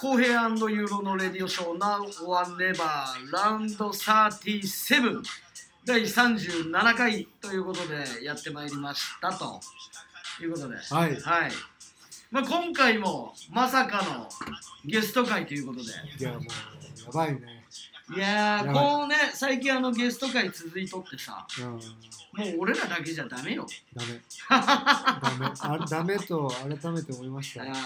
公平ユーロのレディオショー Now or Never ラウンド37第37回ということでやってまいりましたということで、はい。はい。まあ、今回もまさかのゲスト会ということで。いやもうやばいねいやーこうね最近あのゲスト会続いとってさうん。もう俺らだけじゃダメよ。ダメ。ダメ。あダメと改めて思いました。はい。うん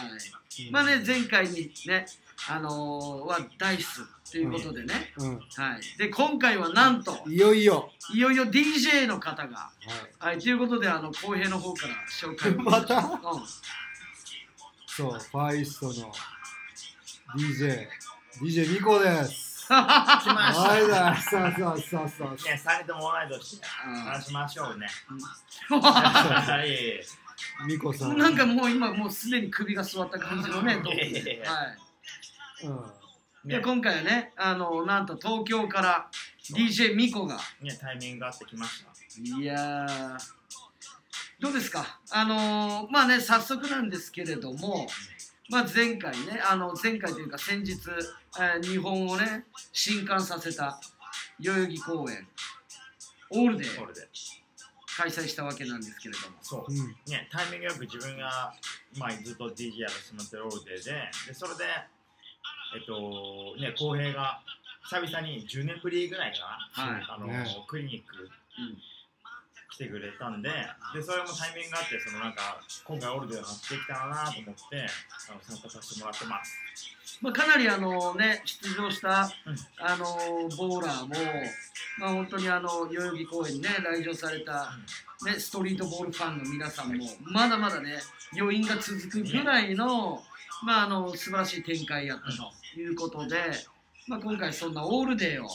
まあね前回にねあのーはダイスということでね、うはい。で今回はなんとんいよいよ。いよいよ DJ の方がははいということであの浩平の方から紹介を。また？うん。そうファイストの DJ DJ ミコです来ました。はいださあさあさあさあね、3人とも同い年話しましょうね。うはい。ミコさん。なんかもう今もうすでに首が座った感じのねはいうんで今回はねあのなんと東京から DJ ミコが。ね、タイミングがあってきました。いやー。どうですか？あのーまあね早速なんですけれども、まあ、前回ねあの前回というか先日、えー日本をね震撼させた代々木公園オールでこれで。開催したわけなんですけれども。そう。うん。ね、タイミングよく自分が、まあ、ずっと DJ やらせてもらってるオールデーで、で、それで、えっと、ね、浩平が久々に10年ぶりぐらいかな、はい。あの、ね。クリニックうん来てくれたんで、で、それもタイミングがあって、そのなんか、今回オールデーをしてきたらなと思って、あの参加させてもらってます。まあ、かなりあのね出場した、うん。あのボーラーも、まあ、本当にあの代々木公園にね来場された、ね、ストリートボールファンの皆さんもまだまだね余韻が続くぐらいの,、まあ、あの素晴らしい展開やったということで、まあ、今回そんなオールデーを、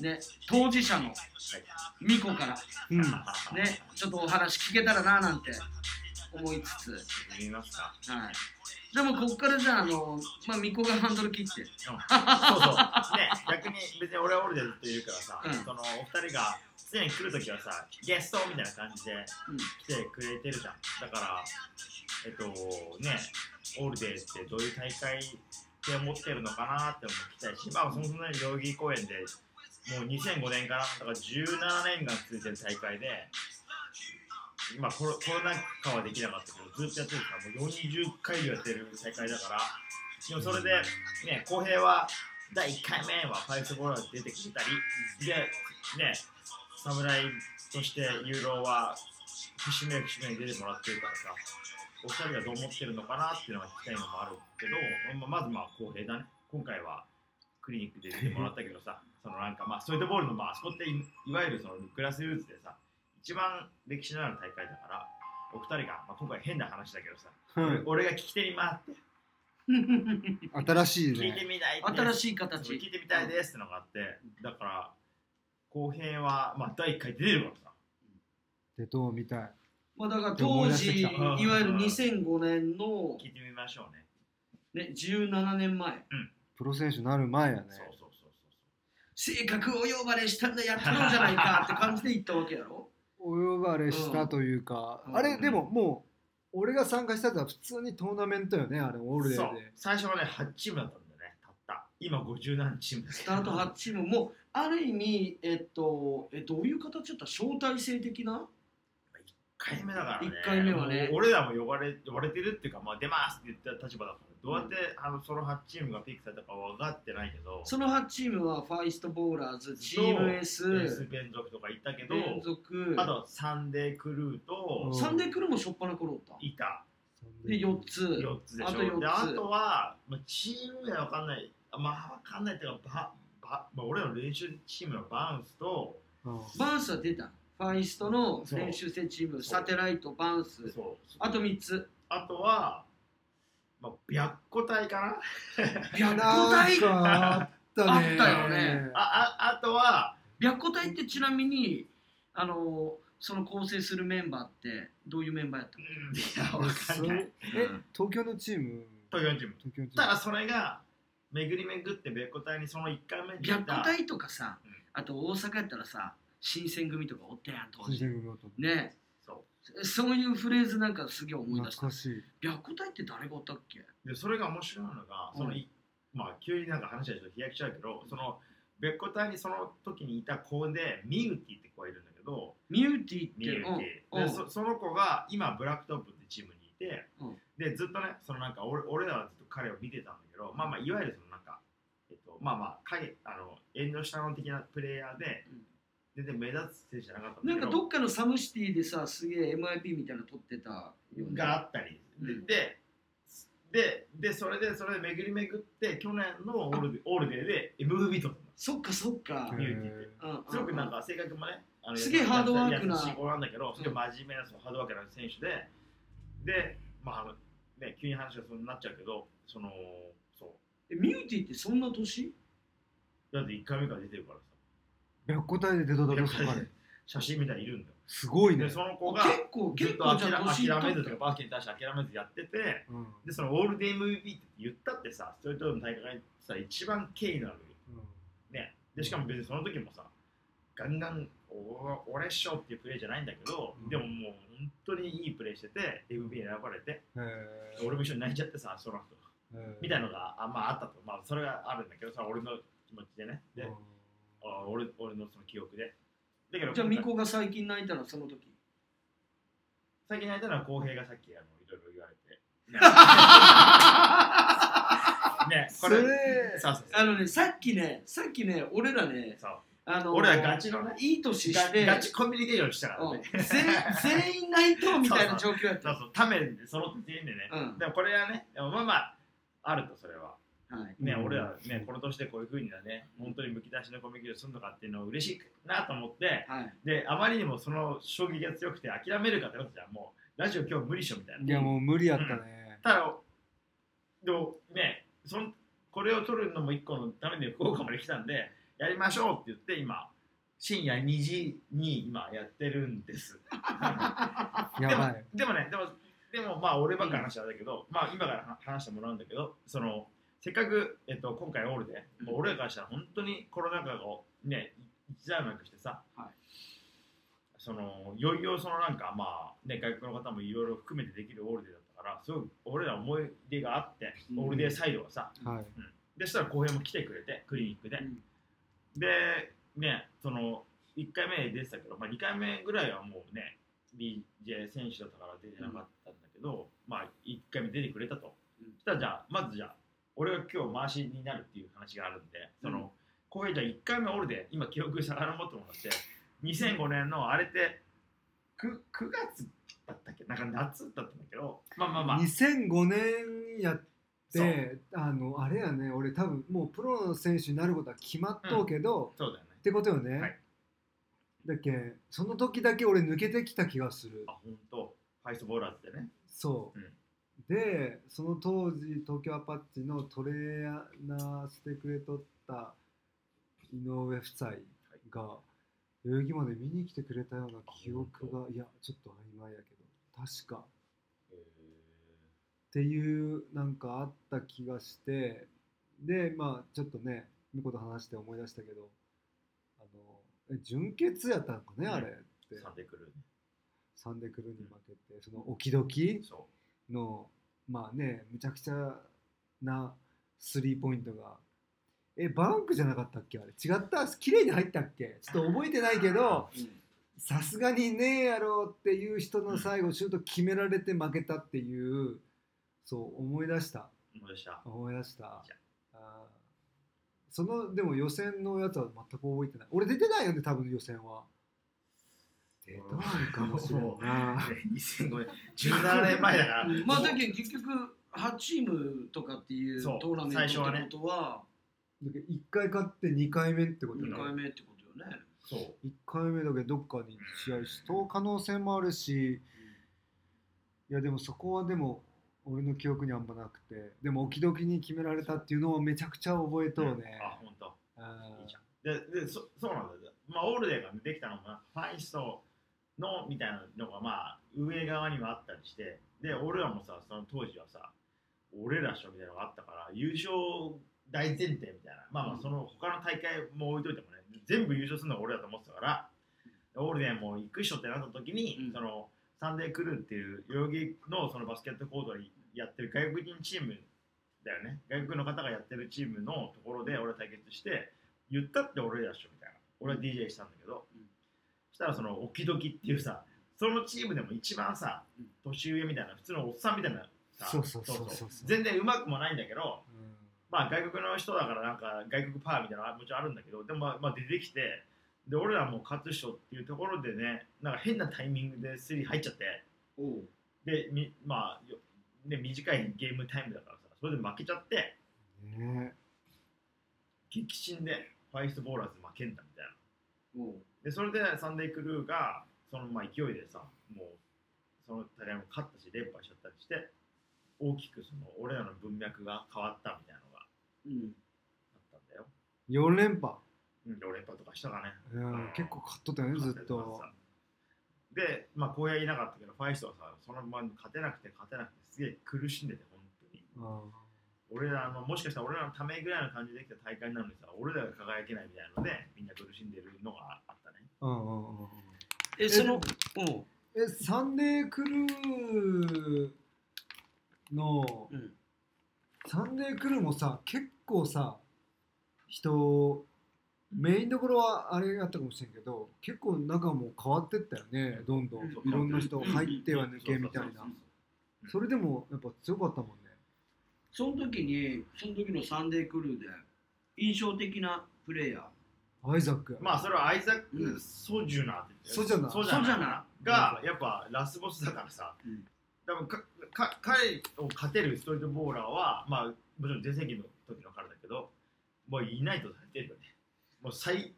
ね、当事者のミコから、うん。ね、ちょっとお話聞けたらななんて思いつつ。見ますか？はい。でもここからじゃああの、まあ、ミコがハンドル切って、そうそう。ね、逆に別に俺は俺でずっといるからさ、うん。そのお二人が常に来るときはさ、ゲストみたいな感じでうん。来てくれてるじゃん。だから、えっと、ね、オールデーってどういう大会って思ってるのかなって思いきたいし、まあ、そもそもね、代々木公園でもう2005年から、だから17年間続いてる大会で、今コロコロナ禍はできなかったけど、ずっとやってるから、もう40回以上やってる大会だから、でもそれで、ね、浩平は第1回目はファイスボーラーで出てくれたり、で、ね、侍としてユーロは節目節目に出てもらってるからさ、お二人がどう思ってるのかなっていうのが聞きたいのもあるけど、ままずまあ浩平だね。今回はクリニックで出てもらったけどさ、そのなんかまあストリートボールのまああそこっていいわゆるそのグラスルーツでさ、一番歴史のある大会だから、お二人が、まあ、今回変な話だけどさ、うん。俺が聞き手に回って。新しい聞いてねみたい新いしい形。聞いてみたいですってのがあって、だから後編は、まあ、第1回出てるからさ。でどうみたい。まあ、だから当い出してきた。時いわゆる2005年の、聞いてみましょうね。ね、17年前。プロ選手になる前やね。そう性格を呼ばれしたんだやったろうじゃないかって感じで言ったわけやろ？お呼ばれしたというか、うん。あれでももう俺が参加したのは普通にトーナメントよねあれオールデそう。ーで最初はね8チームだったんだよねたった。今50何チームスタート8チーム。もある意味えっとえどういう形だった？招待制的な？1回目だからね。一回目はね。俺らも呼ばれ呼ばれてるっていうか、まあ、出ますって言った立場だからどうやってあのその8チームがピックされたか分かってないけど。その8チームはファイストボーラーズチーム S エース連続とかいたけど連続あとサンデークルーとうん。サンデークルーもしょっぱな頃おった。いた。で4つ。4つでしょ。あと4つ。であとは、まあ、チーム名わかんない。あまあわかんないっていうかババ、まあ、俺らの練習チームのバウンスとうん。バンスは出たファイストの練習生チームサテライトバンス。あと3つ。あとは、まあ、白虎隊かな？白虎隊？かあったね。あったよね。あああとは白虎隊ってちなみにあのその構成するメンバーってどういうメンバーやったの？うん。いやわかんない。え東京のチーム？東京のチーム。東京のチーム。ただそれが巡り巡って白虎隊にその1回目に白虎隊とかさうん。あと大阪やったらさ新選組とかおったやん当時新選組のとね。そう。そういうフレーズなんかすげえ思い出した。懐かしい。白虎隊って誰がおったっけ？でそれが面白いのがその、うんいまあ急になんか話はちょっと飛躍しちゃうけどその別個隊にその時にいた子でミューティって子がいるんだけどミューティーってミューティ。うんでそその子が今ブラックトップってチームにいて、うん。でずっとねそのなんか俺俺らはずっと彼を見てたんだけどまあまあいわゆるそのなんかえっとまあまあ影あの縁の下の的なプレイヤーで、うん全然目立つ選手じゃなかったなんかどっかのサムシティでさすげえ MIP みたいなの取ってた。よねがあったり、うん。でででそれでそれで巡り巡って去年のオールデオールデーで MVP 取った。のそっかそっか、ミューティーって。うん。うんすごくなんか性格もねあのすげえハードワークな。なんだけどすごい真面目なそのハードワークな選手で。でまああのね急に話がそうなっちゃうけどそのそう。えミューティーってそんな年？だって1回目から出てるからさ白虎隊で出ただけ写真みたいにいるんだ。よすごいね。でその子が結構ずっと結構じゃあ諦年いっとった諦めずとかバスケに対して諦めずやっててうん。でそのオールデイ MVP って言ったってさストリートの大会がさ一番敬意のある。ね。でしかも別にその時もさガンガンお俺っしょっていうプレーじゃないんだけど、うん。でももう本当にいいプレーしてて MVP に選ばれてうん。へー。俺も一緒に泣いちゃってさその後へー。みたいのがあ,、まあ、あったと。まあそれがあるんだけどさ俺の気持ちでね。で、うんあ俺俺のその記憶で。だけどじゃあ今回ミコが最近泣いたのはその時。最近泣いたのは浩平がさっきあのいろいろ言われて。ねこれそうそうそう。あのねさっきねさっきね俺らねそう。あの俺らガチのねいい年してガガチコミュニケーションしたからうん。ね全全員泣いとうみたいな状況やった。そうそうためで揃って全員でね、うん。でもこれはねでもまあまああるとそれははい。ね、うん。俺らねこの年でこういうふうにだね本当にむき出しのコミュニケーションするのかっていうのを嬉しいなと思ってはい。であまりにもその衝撃が強くて諦めるかってなったじゃんもうラジオ今日無理っしょみたいな。いやもう無理やったね。ただでもねそんこれを撮るのも一個のために福岡まで来たんでやりましょうって言って今深夜2時に今やってるんです。やばい。でもねでもでもまあ俺ばっかり話したんだけど、まあ今から話してもらうんだけどそのせっかく、えっと、今回オールで、もう俺らからしたら本当にコロナ禍がね一段落してさ、はい。そのいよいよそのなんかまあね外国の方もいろいろ含めてできるオールデーだったからすごく俺ら思い出があって、うん。オールデーサイドがさ。はい。でそしたら浩平も来てくれてクリニックで、うん。でねその1回目出てたけど、まあ、2回目ぐらいはもうね BJ 選手だったから出てなかったんだけど、まあ1回目出てくれたと、うん。そしたらじゃあまずじゃあ俺が今日回しになるっていう話があるんでその浩平じゃあ1回目オールで今記憶遡ってもらって2005年のあれって 9, 9月だったっけ？なんか夏だったんだけどまあまあまあ。2005年やってあのあれやね俺多分もうプロの選手になることは決まっとうけど、そうだよね。ってことよね、はい。だっけその時だけ俺抜けてきた気がする。あ本当。ファイスボーラーズでね。そう、うんでその当時東京アパッチのトレーナーしてくれとった井上夫妻が代々木まで見に来てくれたような記憶がい。やちょっと曖昧やけど確か。えっていうなんかあった気がしてでまあちょっとね向こうと話して思い出したけどあのえ準決やったのかね、うん。あれって。ー、サンデークルサンデに負けてそのオキドキそのまあねむちゃくちゃなスリーポイントが。えバンクじゃなかったっけ？あれ。違った？綺麗に入ったっけ？ちょっと覚えてないけど うん。さすがにねえやろっていう人の最後シュート決められて負けたっていうそう思い出した。う思い出した。思い出した。そのでも予選のやつは全く覚えてない。俺出てないよね多分予選は出たのかもしれんな2005 年。17年前だから。まあだけど結局8チームとかっていうトーナメントってことはだけど1回勝って2回目ってこと2だ回目ってことよね。そう。1回目だけどどっかに試合しとう可能性もあるしいやでもそこはでも俺の記憶にあんまなくて。でも置き時に決められたっていうのをめちゃくちゃ覚えとうね、あ本当。あーいいじゃん。ででそそうなんだよ。まあオールデーができたのがファイストのみたいなのがまあ上側にもあったりしてで俺らもさその当時はさ俺らっしょみたいなのがあったから優勝大前提みたいなまあまあうん。その他の大会も置いといてもね全部優勝するのが俺だと思ってたからオールデーも行くっしょってなった時に、うん。そのサンデークルーっていう代々木のそのバスケットコートにやってる外国人チームだよね。外国の方がやってるチームのところで俺対決して言ったって俺らっしょみたいな。俺は DJ したんだけど、したらそのオキドキっていうさそのチームでも一番さうん。年上みたいな普通のおっさんみたいなさそうそうそうそう。全然うまくもないんだけどうん。まあ外国の人だからなんか外国パワーみたいなのはもちろんあるんだけどでもまあまあ出てきてで俺らも勝つっしょっていうところでねなんか変なタイミングでスリー入っちゃってでみまあよね短いゲームタイムだからさそれで負けちゃってね。激震でファイストボーラーズ負けんだでそれでサンデークルーがそのまあ勢いでさもうその大会も勝ったし連敗しちゃったりして大きくその俺らの文脈が変わったみたいなのがうん。あったんだよ、4連覇、うん、4連覇とかしたかね。うん、結構勝っとったよねずっと。で、まあ、荒野いなかったけど、ファイストはさ、そのまま勝てなくて勝てなくて、すげえ苦しんでて、本当に。あ俺らの、もしかしたら俺らのためぐらいの感じできた大会なのにさ、俺らが輝けないみたいなので、みんな苦しんでるのがあったね。ーうんうんうんうん。えそのおうえサンデークルーのうん。サンデークルーもさ結構さ人メインどころはあれやったかもしれんけど結構中も変わってったよねどんどん。うん。いろんな人うん入っては抜けみたいな。それでもやっぱ強かったもんねその時にその時のサンデークルーで印象的なプレイヤー。アイザックまあ、それはアイザック・うん。ソジュナーって言ってソジャナが、やっぱラスボスだからさ、うん。多分かか彼を勝てるストリートボーラーは、まあ、もちろん全盛期の時の彼だけど、もういないとされてるよね。もう最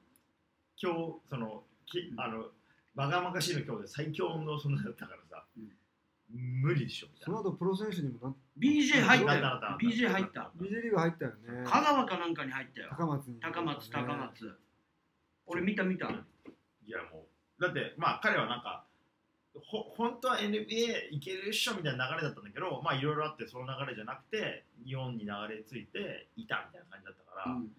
強、その、きうん。あの、バカバカしいの今日で最強の存在だったからさ、無理でしょ。みたいな。その後プロ選手にもな BJ 入ったよ。BJ 入った。BJ リーグ入ったよね。香川かなんかに入ったよ。高松に。高松高松俺見た見た。いやもう、だって、まあ彼はなんか、ほ本当は NBA いけるっしょみたいな流れだったんだけど、まあいろいろあってその流れじゃなくて、日本に流れ着いていたみたいな感じだったから、うん。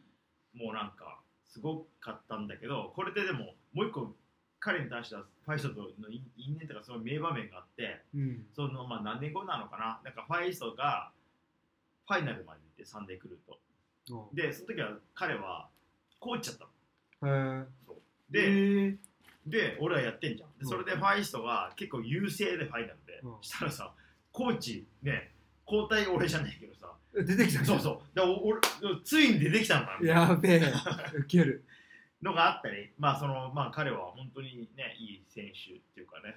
もうなんか、すごかったんだけど、これででも、もう一個、彼に対してはファイストとの因因縁とかすごい名場面があって、うん。そのまあ何年後なのかな、なんかファイストがファイナルまで行って、サンデークルーと。うんで、その時は彼はコーチだったの。へー。そう。えで、ー。で、俺はやってんじゃん。で、それでうんファイストが結構優勢でファイナルで、うん。したらさ、コーチね、交代俺じゃないけどさ、え出てきたそうそう、でお俺ついに出てきたのかなやべえ。ウケるのがあったり、まあそのまあ彼は本当にね、いい選手っていうかね、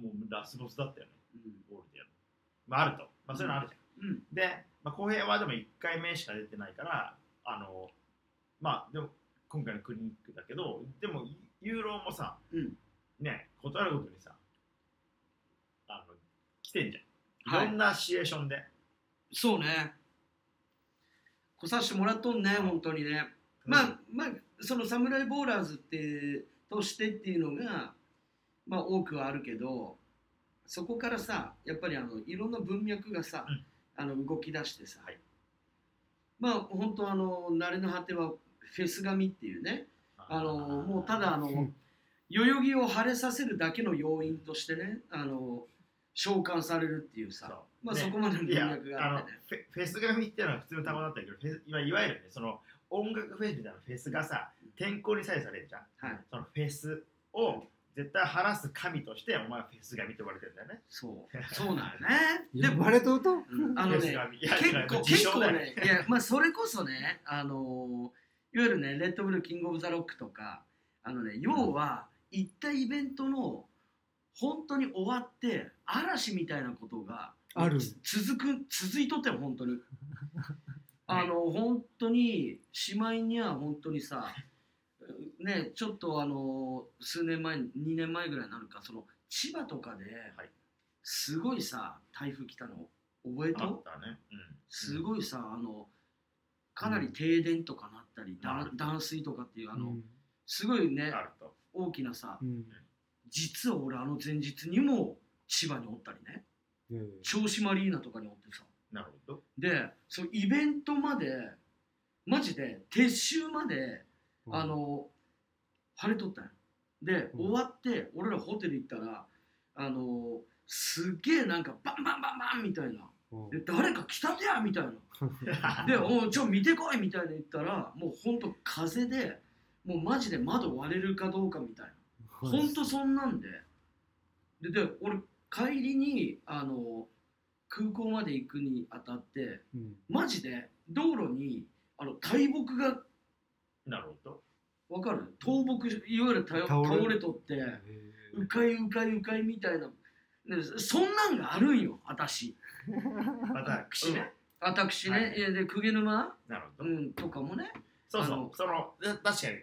もうもうラスボスだったよね、ゴールデンの。まああると、まあそういうのあるじゃん。うんで、まあ、浩平はでも1回目しか出てないから、あの、まあ、でも、今回のクリニックだけど、でも、ユーロもさ、うんね、ことあるごとにさ、あの、来てんじゃん。はいいろんなシチュエーションで。そうね来させてもらっとんね本当にねまあまあそのサムライボーラーズってとしてっていうのがまあ多くはあるけどそこからさやっぱりあのいろんな文脈がさ、うん。あの動き出してさ、はい。まあ本当あの慣れの果てはフェス髪っていうね。あのもうただあの、うん。代々木を晴れさせるだけの要因としてねあの召喚されるっていうさ。そう。まあ、ねそこまでの文脈があってね。フェスが見っていうのは普通の単語だったけど、フェスいわいわゆるね、その音楽フェスみたいなフェスがさ、天候に左右されるじゃん。はい。そのフェスを絶対晴らす神として、お前はフェス神と呼ばれてるんだよね。そう。そうなんよね。で呼ばれとうと？うん。あのね結構結構ねいやまあそれこそねあのいわゆるねレッドブルキングオブザロックとかあのね要は行ったイベントの本当に終わって嵐みたいなことがある。つ続く続いとってよ本当に あの本当にしまいには本当にさ ねちょっとあの数年前2年前ぐらいになるかその千葉とかではい。すごいさ台風来たの覚えあとったね。うん。すごいさあのかなり停電とかなったり、断うん断水とかっていうあの、うん。すごいねあると。大きなさうん。実は俺あの前日にも千葉におったりね。ええ銚子マリーナとかにおってさなるほど。でそうイベントまでマジで撤収まで、あの晴れとったんよで、うん。終わって俺らホテル行ったらあのすっげえなんかバンバンバンバンみたいな。うん。で誰か来たてやみたいな。で「おうちょ見てこい」みたいな言ったらもうほんと風でもうマジで窓割れるかどうかみたいな。ほんとそんなんで。でで俺帰りにあの空港まで行くにあたってうん。マジで道路にあの大木がなるほど。わかる？倒木いわゆる倒倒れ倒れとってへうかいうかいうかいみたいな。でそんなんがあるんよ私。私ね。私ね、はい。で公家沼、なるほど。うん、とかもね。そうそう。そので確かに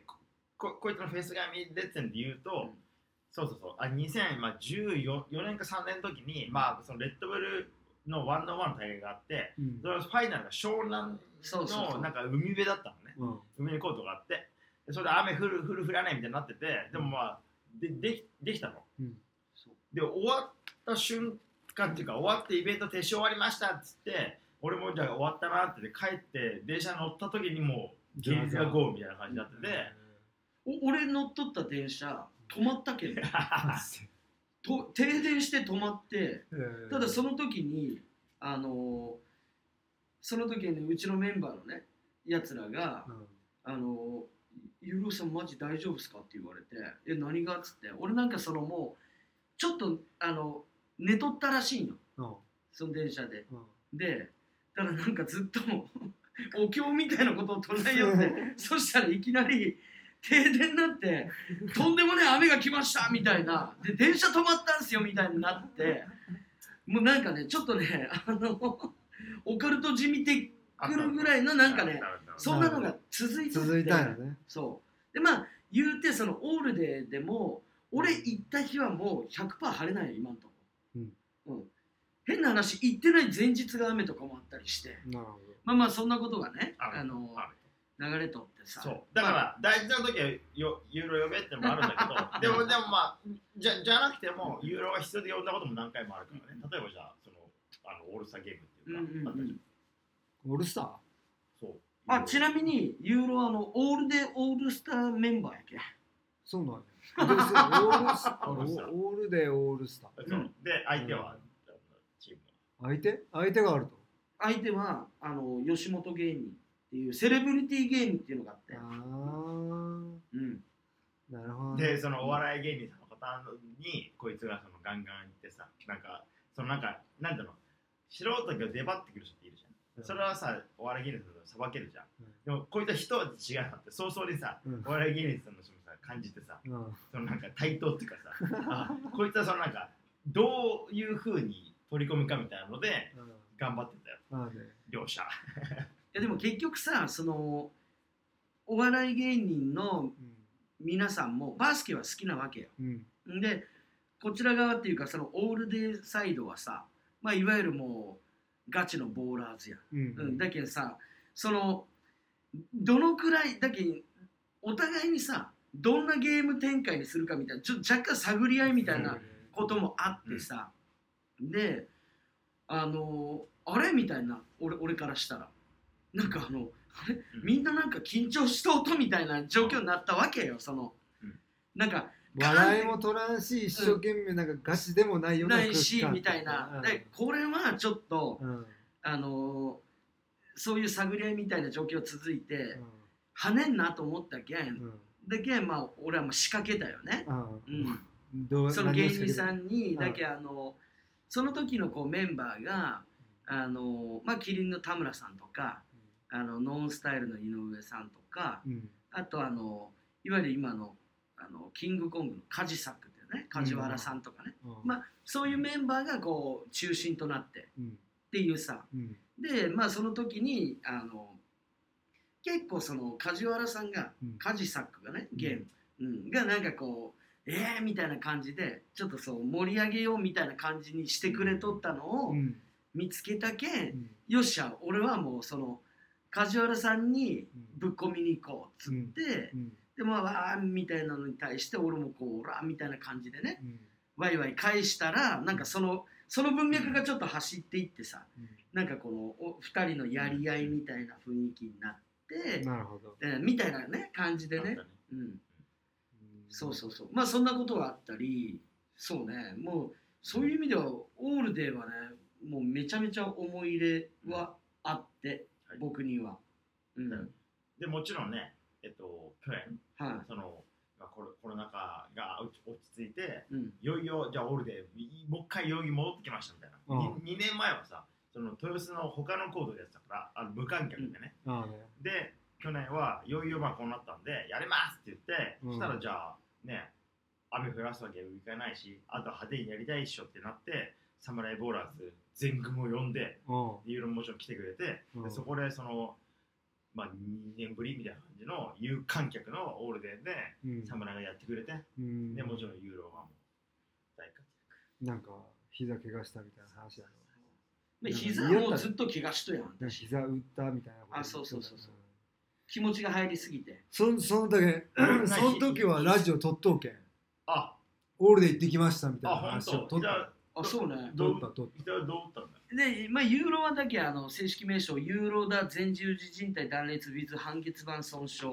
ここいつのフェイスガミレッツェンで言うと、うん。そうそうそう。あ2014年か3年の時に、まあ、その Red Bull の one on one の大会があってうん。それはファイナルが湘南のなんか海辺だったのね。うん。海にコートがあって。でそれで雨降る降る降らないみたいになっててでもまあでできできたの。そう。で終わった瞬間っていうか終わってイベント撤収終わりましたっつって俺もじゃあ終わったなって帰って電車乗った時にもうゲリラ豪雨みたいな感じになってて、お俺乗っとった電車止まったけど と停電して止まってただその時にあのその時にうちのメンバーのねやつらがうん「あのユーロさんマジ大丈夫ですか?」って言われて「え何が?」っつって俺なんかそのもうちょっとあの寝とったらしいんようん。その電車で。うん。でだからなんかずっとお経みたいなことを唱えよって そしたらいきなり停電になってとんでもない雨が来ましたみたいな。で電車止まったんすよみたいになって。もうなんかねちょっとねあのオカルトじみてくるぐらいのなんかねそんなのが続いてて。続いたんよね。そう。でまあ言うてそのオールデーでも俺行った日はもう100%晴れないよ今んとこ、うん。うん。変な話行ってない前日が雨とかもあったりして。なるほまあまあそんなことがねあの流れとってさ。そう。だから大事な時はよユーロ呼べってのもあるんだけど でもでもまあじゃじゃなくてもユーロが必要で呼んだことも何回もあるからね。例えばじゃあそのあのオールスターゲームっていうか、うんうんうん。オールスター？そう。あちなみにユーロはあのオールデーオールスターメンバーやけ。そうなんオールスターオールスター。オールでオールスター。そう。で相手は、チーム相手？相手があると？相手はあの吉本芸人っていうセレブリティゲームっていうのがあって。あうん。あなるほどね。でそのお笑い芸人さんの方にこいつがそのガンガン行ってさなんかそのなんかなんだろう。素人が出張ってくる人っているじゃん。それはさお笑い芸人さんとさばけるじゃん、うん。でもこいつは人味違うなって早々にさ、うん。お笑い芸人さんの人もさ感じてさうん。そのなんか対等っていうかさ あこいつはそのなんかどういうふうに取り込むかみたいなのでうん。頑張ってたよ。両者。いやでも結局さそのお笑い芸人の皆さんもバスケは好きなわけよ。うん。うんでこちら側っていうかそのオールデーサイドはさ、まあ、いわゆるもうガチのボーラーズやん、うん。うん、だけどさそのどのくらいだけどお互いにさどんなゲーム展開にするかみたいなちょっと若干探り合いみたいなこともあってさ、であのあれみたいな俺俺からしたらなんかあのあれ？みんななんか緊張しとうとみたいな状況になったわけよその、うん。なんか笑いも取らんし一生懸命なんかガチでもないようなないしみたいな、うん。でこれはちょっと、うん。あのそういう探り合いみたいな状況続いて、う跳ねんなと思ったけん、ん。だけんまあ俺はもう仕掛けたよね、うん。うん、どうその芸人んさんにんだけあのその時のこうメンバーがあの、まあ、キリンの田村さんとかあのノンスタイルの井上さんとかうん。あとあのいわゆる今のあのキングコングのカジサックっていうね梶原さんとかね、うん。まあそういうメンバーがこう中心となってっうん。ていうさ。うん。でまあその時にあの結構その梶原さんがうん。カジサックがねゲーム、うん。がなんかこうえーみたいな感じでちょっとそう盛り上げようみたいな感じにしてくれとったのをうん。見つけたけん、うん。よっしゃ俺はもうその梶原さんにぶっ込みに行こうっつって、うん。でまあわーみたいなのに対して俺もこうオラーみたいな感じでねうん。ワイワイ返したらなんかそのその文脈がちょっと走っていってさうん。なんかこのお2人のやり合いみたいな雰囲気になって、なるほど。えーみたいなね感じでね。ね。うん、そうそうそう。まあそんなことがあったりそうね。もうそういう意味ではオールデーはねもうめちゃめちゃ思い入れはあって、はい僕には、うん。うんでもちろんね、えっと、去年はその、まあ、コロコロナ禍が落ち落ち着いてい、うん、いよいよじゃあオールでもう一回代々木戻ってきましたみたいな、うん。に 2, 年前はさその豊洲の他のコードでやってたからあの無観客でね、ああね。で去年はいよいよまあこうなったんでやりますって言って、うん。そしたらじゃあね雨降らすわけにいかないしあと派手にやりたいっしょってなってサムライボーラーズ全軍を呼んでうユーロももちろん来てくれて、うん。でそこでその、まあ、2年ぶりみたいな感じの有観客のオールデンでん。うん侍がやってくれて、うん。でもちろんユーロはもう大活なんか膝怪我したみたいな話やろでうん膝はもうずっと怪我しとやん。膝打ったみたいなことあそうそうそうそう。うん気持ちが入りすぎて。そその時その時はラジオ撮っとうけん。あ。オールで行ってきましたみたいあな話を撮ったああそうね。どう撮ったどう打った？んだで、まあ、ユーロはだけあの正式名称ユーロだ前十字靭帯断裂 with 半月板損傷。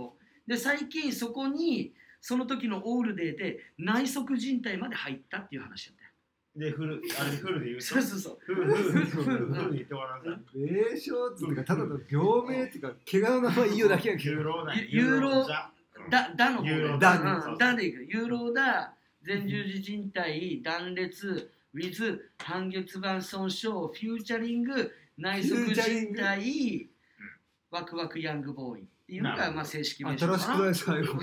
で最近そこにその時のオールデーで内側靭帯まで入ったっていう話だったよ。でフルあれフルで言うと？そうそうそう。フルフルフルフルフルフルで言ってもらわなさい霊障っていうかただの病名っていうか怪我の名前いいよだけやけどユーロなユユーロじゃだだの方でユーロだうんそうそうだでいくユーロだ前十字靭帯断裂 with 半月板損傷フューチャリング内側フューチャリン靭グ？帯ワクワクヤングボーイ。っていうのがまあ正式名称新しくかなない最後。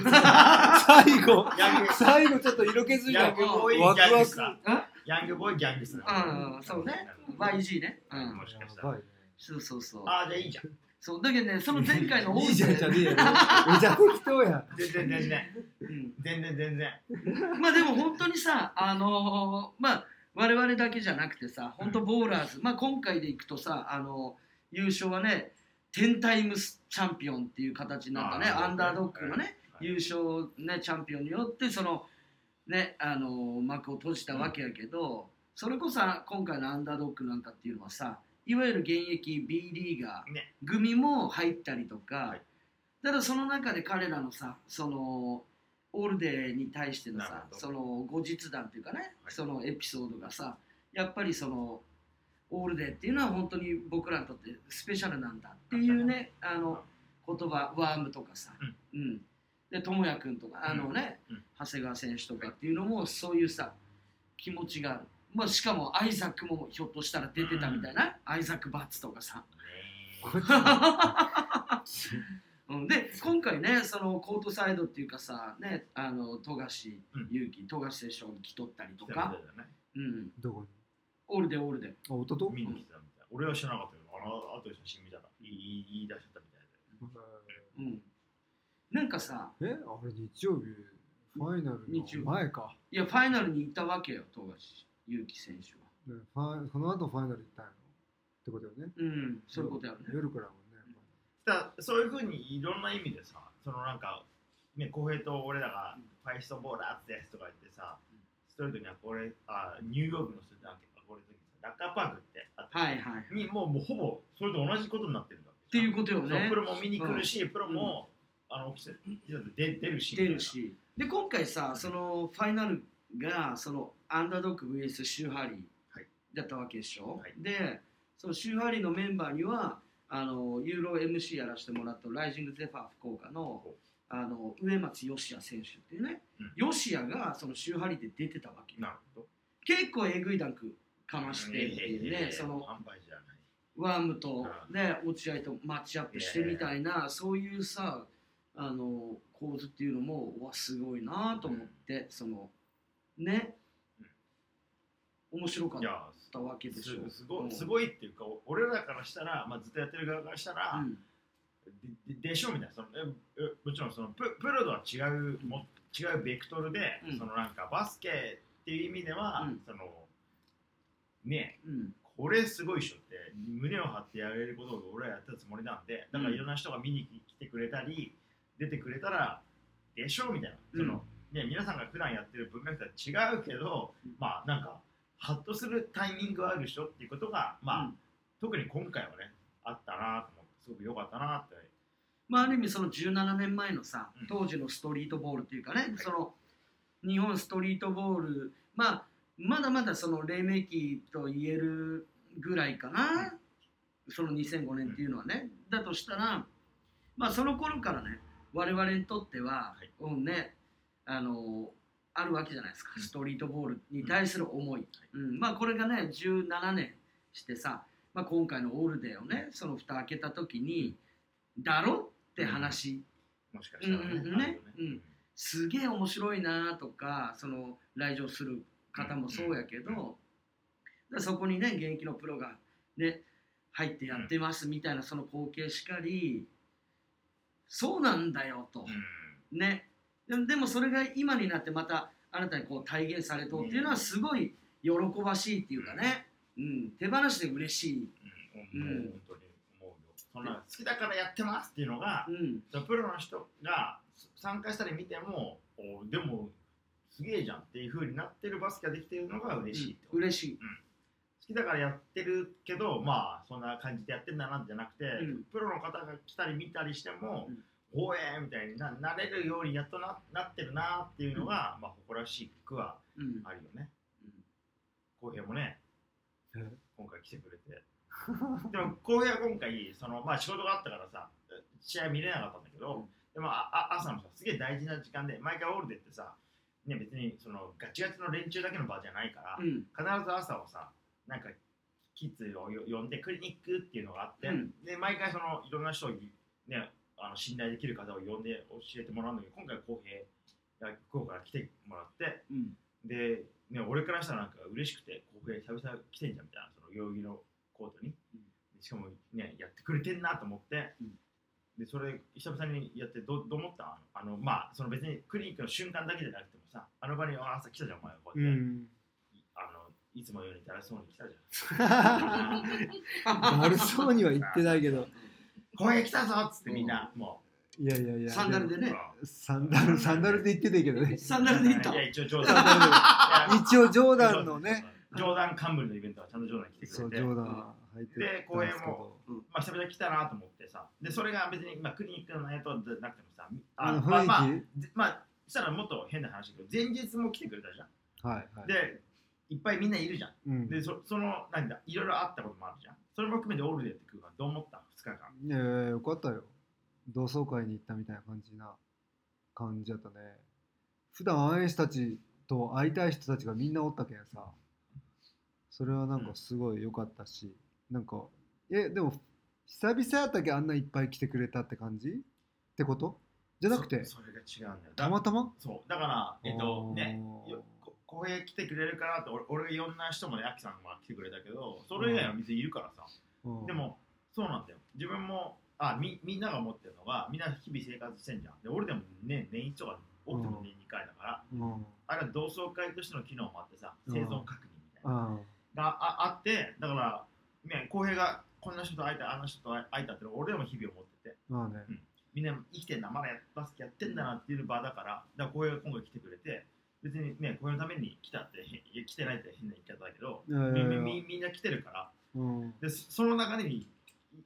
最後。ヤング。最後ちょっと色気づいた。ヤングボーイギワクワク。ヤングボーイギャングスターうんそうね。YG ね。うん。もしかしたら。そうそうそう。ああじゃあいいじゃん。そうだけどねその前回のオーいいじゃんじゃねえよ。めルちゃ適当や。全然全然。うん。全然全然。まあでも本当にさあのーまあ我々だけじゃなくてさ本当ボーラーズ、まあ今回でいくとさあの優勝はね10タイムスチャンピオンっていう形になったねアンダードッグのね、はい優勝ねチャンピオンによってそのねあの幕を閉じたわけやけど、それこそ今回のアンダードッグなんかっていうのはさいわゆる現役 B リーガーね。組も入ったりとか、はい。ただその中で彼らのさそのオールデーに対してのさその後日談っていうかね、はい。そのエピソードがさやっぱりそのオールデーっていうのは本当に僕らにとってスペシャルなんだっていうねあの言葉ワームとかさ、うん。で智也君とかあのね、うん。うん長谷川選手とかっていうのもそういうさ気持ちがある、まあ、しかもアイザックもひょっとしたら出てたみたいな、アイザック・バッツとかさ、うん、で今回ねそのコートサイドっていうかさねあの富樫うん。勇樹富樫選手を着とったりとそうか、だよね。うん、どこに？オールでオールであ弟？見に来たみたい俺は知らなかったけどあの後で写真見たら言い言い出しちゃったみたいで。うん、なんかさえあれ日曜日ファイナル日曜日。の前か。いやファイナルに行ったわけよ富樫勇樹選手は。ねファイその後ファイナル行ったんやろ？ってことよね。うんそういうことやね。夜からもねだそういうふうにいろんな意味でさそのなんかね浩平と俺らがファイストボーラーズですとか言ってさストリートにはこれあニューヨークの人なんかこれの時にさラッカーパークってあって、はいはい。にもうもうほぼそれと同じことになってるんだっっていうことよね。プロも見に来るし、プロも、あの季節で出るし出るし。で今回さそのファイナルがそのアンダードッグ VS シューハリはい。ーだったわけでしょ、はい。でそのシューハリーのメンバーにはあのユーロ MC やらせてもらったライジングゼファー福岡のあの上松義也選手っていうね、義也がそのシューハリーで出てたわけなるほど。結構えぐいダンクかましてっていうね、そのワームとうね落合とマッチアップしてみたいなそういうさあの構図っていうのもうわすごいなと思ってそのね。面白かっいやたわけでしょ。すすごうん。いすごいっていうか俺らからしたら、まあ、ずっとやってる側からしたら、うん。でででしょみたいな。そのええもちろんそのププロとは違うも違うベクトルで、うん。そのなんかバスケっていう意味では、うん。そのねうん。これすごいっしょって胸を張ってやれることを俺はやったつもりなんでだからうんいろんな人が見に来てくれたり出てくれたらでしょみたいな、うん。そのね、皆さんが普段やってる文学とは違うけど、うん。まあなんかハッとするタイミングがあるでしょっていうことがまあ、うん。特に今回はねあったなと思ってすごく良かったなって。まあある意味その17年前のさうん。当時のストリートボールっていうかね、その日本ストリートボール、まあ、まだまだその黎明期と言えるぐらいかな、その2005年っていうのはね。だとしたら、まあ、その頃からね、我々にとっては、はい。うんね、あのあるわけじゃないですか、うん。ストリートボールに対する思い。うん。まあ、これがね、17年してさ、まあ、今回のオールデーをね、その蓋開けた時に、だろって話。もしかしたらね,、うんうんうん。ね。うん。すげえ面白いなとかその来場する方もそうやけど、うん。そこにね現役のプロがね入ってやってますみたいなその光景しかりそうなんだよと、うん。ねでもそれが今になってまた新たにこう体現されとうっていうのはすごい喜ばしいっていうかね、うん、手放しで嬉しい、うん、もう本当に思うよ。そんな好きだからやってますっていうのがうん。プロの人が参加したり見てもおでもすげえじゃんっていう風になってるバスケができてるのが嬉しいってこと、嬉しい、好きだからやってるけどまあそんな感じでやってんだなじゃなくて、うん。プロの方が来たり見たりしても、うんおえーみたいにななれるようにやっとななってるなっていうのが、まあ誇らしくはうん。あるよね。浩平もねえ？今回来てくれて。でも浩平は今回その、まあ、仕事があったからさ試合見れなかったんだけど、うん。でもああ朝のさすげえ大事な時間で毎回オールデーってさ、ね、別にそのガチガチの連中だけの場じゃないから、うん。必ず朝をさなんかキッズをよ呼んでクリニックっていうのがあって、うん。で毎回そのいろんな人をねあの信頼できる方を呼んで教えてもらうんだけど今回浩平が福岡から来てもらってうん。で、ね、俺からしたらなんか嬉しくて浩平久々来てんじゃんみたいなその代々木のコートに、うん。しかもねやってくれてんなと思って、うん。でそれ久々にやってどどう思った？あのまあその別にクリニックの瞬間だけじゃなくてもさあの場にあ朝来たじゃんお前こううやって、ん。あのいつもよりだらそうに来たじゃん。だるそうには言ってないけど公園来たぞ！っつってみんなもいやいやいや。サンダルでう、ね。サンダルサンダルで言ってたけどね。サンダルで行ったい。や一応冗談。一応ジョーダンのね冗談冠のイベントはちゃんと冗談来てくれて。そうジョーダン履いてで公園もまあ久々に来たなと思ってさ。でそれが別に、まあ、クリニックの内容とじゃなくてもさあのまあまあ雰囲でまあしたらもっと変な話だけど前日も来てくれたじゃん、気はいはい。でいっぱいみんないるじゃん。うん。でそそのなんだいろいろあったこともあるじゃん。それも含めてオールデーって空間どう思った？2日間。いやいやよかったよ。同窓会に行ったみたいな感じな感じだったね。普段ああいう人たちと会いたい人たちがみんなおったけんさ。それはなんかすごい良かったし、なんかえでも久々やったけあんないっぱい来てくれたって感じ？ってこと？じゃなくて？そそれが違うんだよ。たまたま？そう。だからえっとねこ公園来てくれるかなって俺俺が呼んだ人もねアキさんも来てくれたけどそれ以外は別にいるからさ、うん。でもそうなんだよ。自分もあみみんなが思ってるのがみんな日々生活してんじゃん。で俺でもね年一とか多くても年2回だから、うん。あれは同窓会としての機能もあってさうん。生存確認みたいな、あがああってだからね浩平がこんな人と会えたあの人と会えたって俺でも日々思ってて。まあね。みんな生きてんだまだやバスケやってんだなっていう場だからだから浩平が今回来てくれて別にね浩平のために来たって来てないって変な言い方だけど、みんな来てるから。うん。でそその中に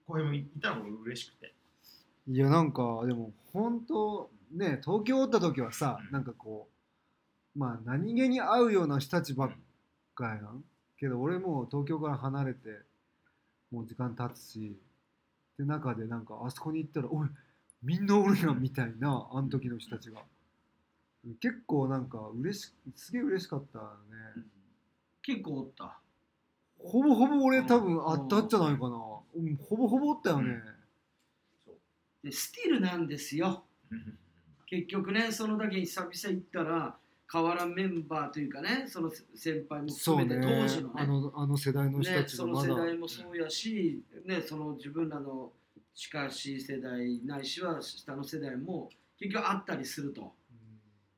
浩平もいたのが嬉しくて。いやなんかでも本当ね東京おった時はさ、うん。なんかこうまあ何気に会うような人たちばっかやん。けど俺もう東京から離れてもう時間経つしで中でなんかあそこに行ったら「おいみんなおるやん」みたいなあの時の人たちが。結構なんか嬉しすげえ嬉しかったね。結構おった。ほぼほぼ俺多分うんあったんじゃないかな、うん、ほぼほぼおったよね、でスティールなんですよ。結局ねそのだけ久々行ったら変わらんメンバーというかねその先輩も含めてね。当時のね。あのあの世代の人たね、その世代もそうやし、ね、その自分らの近しい世代ないしは下の世代も結局あったりすると。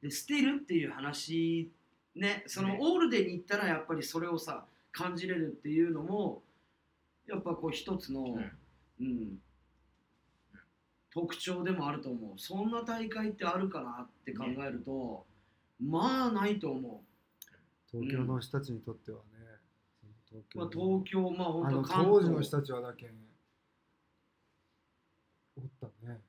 で捨てるっていう話ねそのね。オールデーに行ったらやっぱりそれをさ感じれるっていうのもやっぱこう一つの、うん。うん特徴でもあると思う。そんな大会ってあるかなって考えると、まあないと思東京の人たちにとってはね、う、そまあ、の東京まあ本当関当時の東人たちはだけんおったね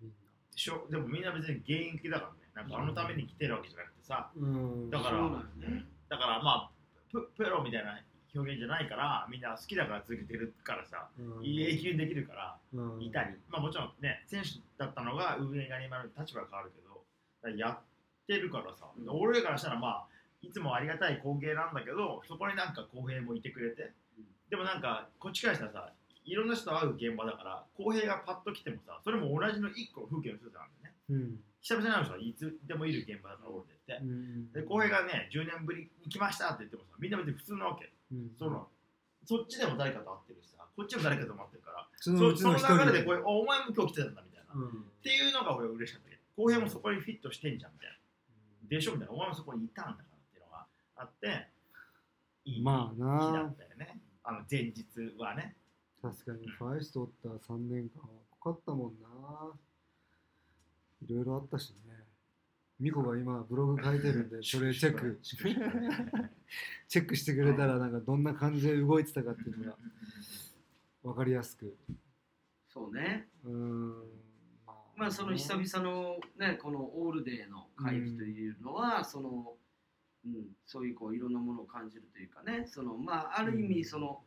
みんでしょ？でもみんな別に現役だからね。なんかあのために来てるわけじゃなくてさ。うん。だからね。だからまあププロみたいな表現じゃないからみんな好きだから続けてるからさうん。永久にできるからうん。いたり、まあもちろんね選手だったのが運営側に今の立場が変わるけどやってるからさ、うん。俺からしたらまあいつもありがたい光景なんだけどそこになんか公平もいてくれて、うん。でもなんかこっちからしたらさいろんな人と会う現場だから公平がパッと来てもさそれも同じの一個の風景の一つなんだよね。うん。久々に会う人はいつでもいる現場だから俺って、うん。で公平がね10年ぶりに来ましたって言ってもさみんな別に普通なわけうん。その。そっちでも誰かと会ってるしさ。こっちも誰かと待ってるから。そのその流れでこれおお前も今日来てたんだみたいな、っうん。ていうのが俺は嬉しかったけど公平もそこにフィットしてんじゃんみたいな。でしょみたいな。お前もそこにいたんだからっていうのがあっていいまあな。日だったよね。あの前日はね。確かに。ファイストおった3年間は濃かったもんな。いろいろあったしねミコが今ブログ書いてるんで それチェック。チェックしてくれたらなんかどんな感じで動いてたかっていうのが分かりやすく。そうね。うーん。まあその久々のねこのオールデーの会議というのは、その、うん、そういうこういろんなものを感じるというかね。そのまあある意味その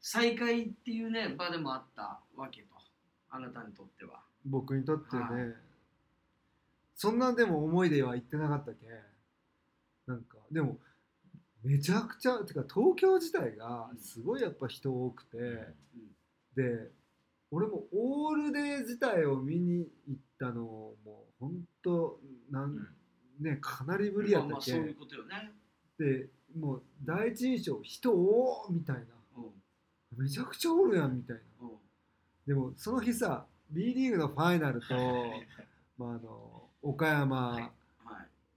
再会っていうね場でもあったわけと。あなたにとっては。僕にとってね、はそんなでも思いでは言ってなかったけなんかでもめちゃくちゃてか東京自体がすごいやっぱ人多くて、で俺もオールデー自体を見に行ったのも本当なん、ねかなりぶりやったけ、まあまあそういうことよね。でもう第一印象人多ーみたいな。うん。めちゃくちゃおるやんみたいな。うん。でもその日さ B リーグのファイナルと まあ、あの岡山、はい。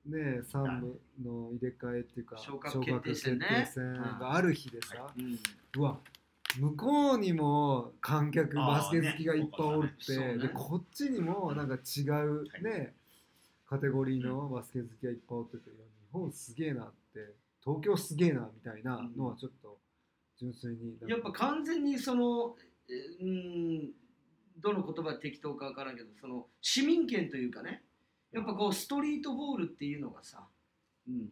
ね3部の入れ替えっていうか昇格決定戦ね。がある日でさ、うん。うわ向こうにも観客バスケ好きがいっぱいおるって、ねね。でこっちにもなんか違うね、カテゴリーのバスケ好きがいっぱいおってて日本すげえなって東京すげえなみたいなのはちょっと純粋になんか。やっぱ完全にその、えうん、どの言葉で適当か分からんけどその市民権というかねやっぱこうストリートボールっていうのがさ、うん、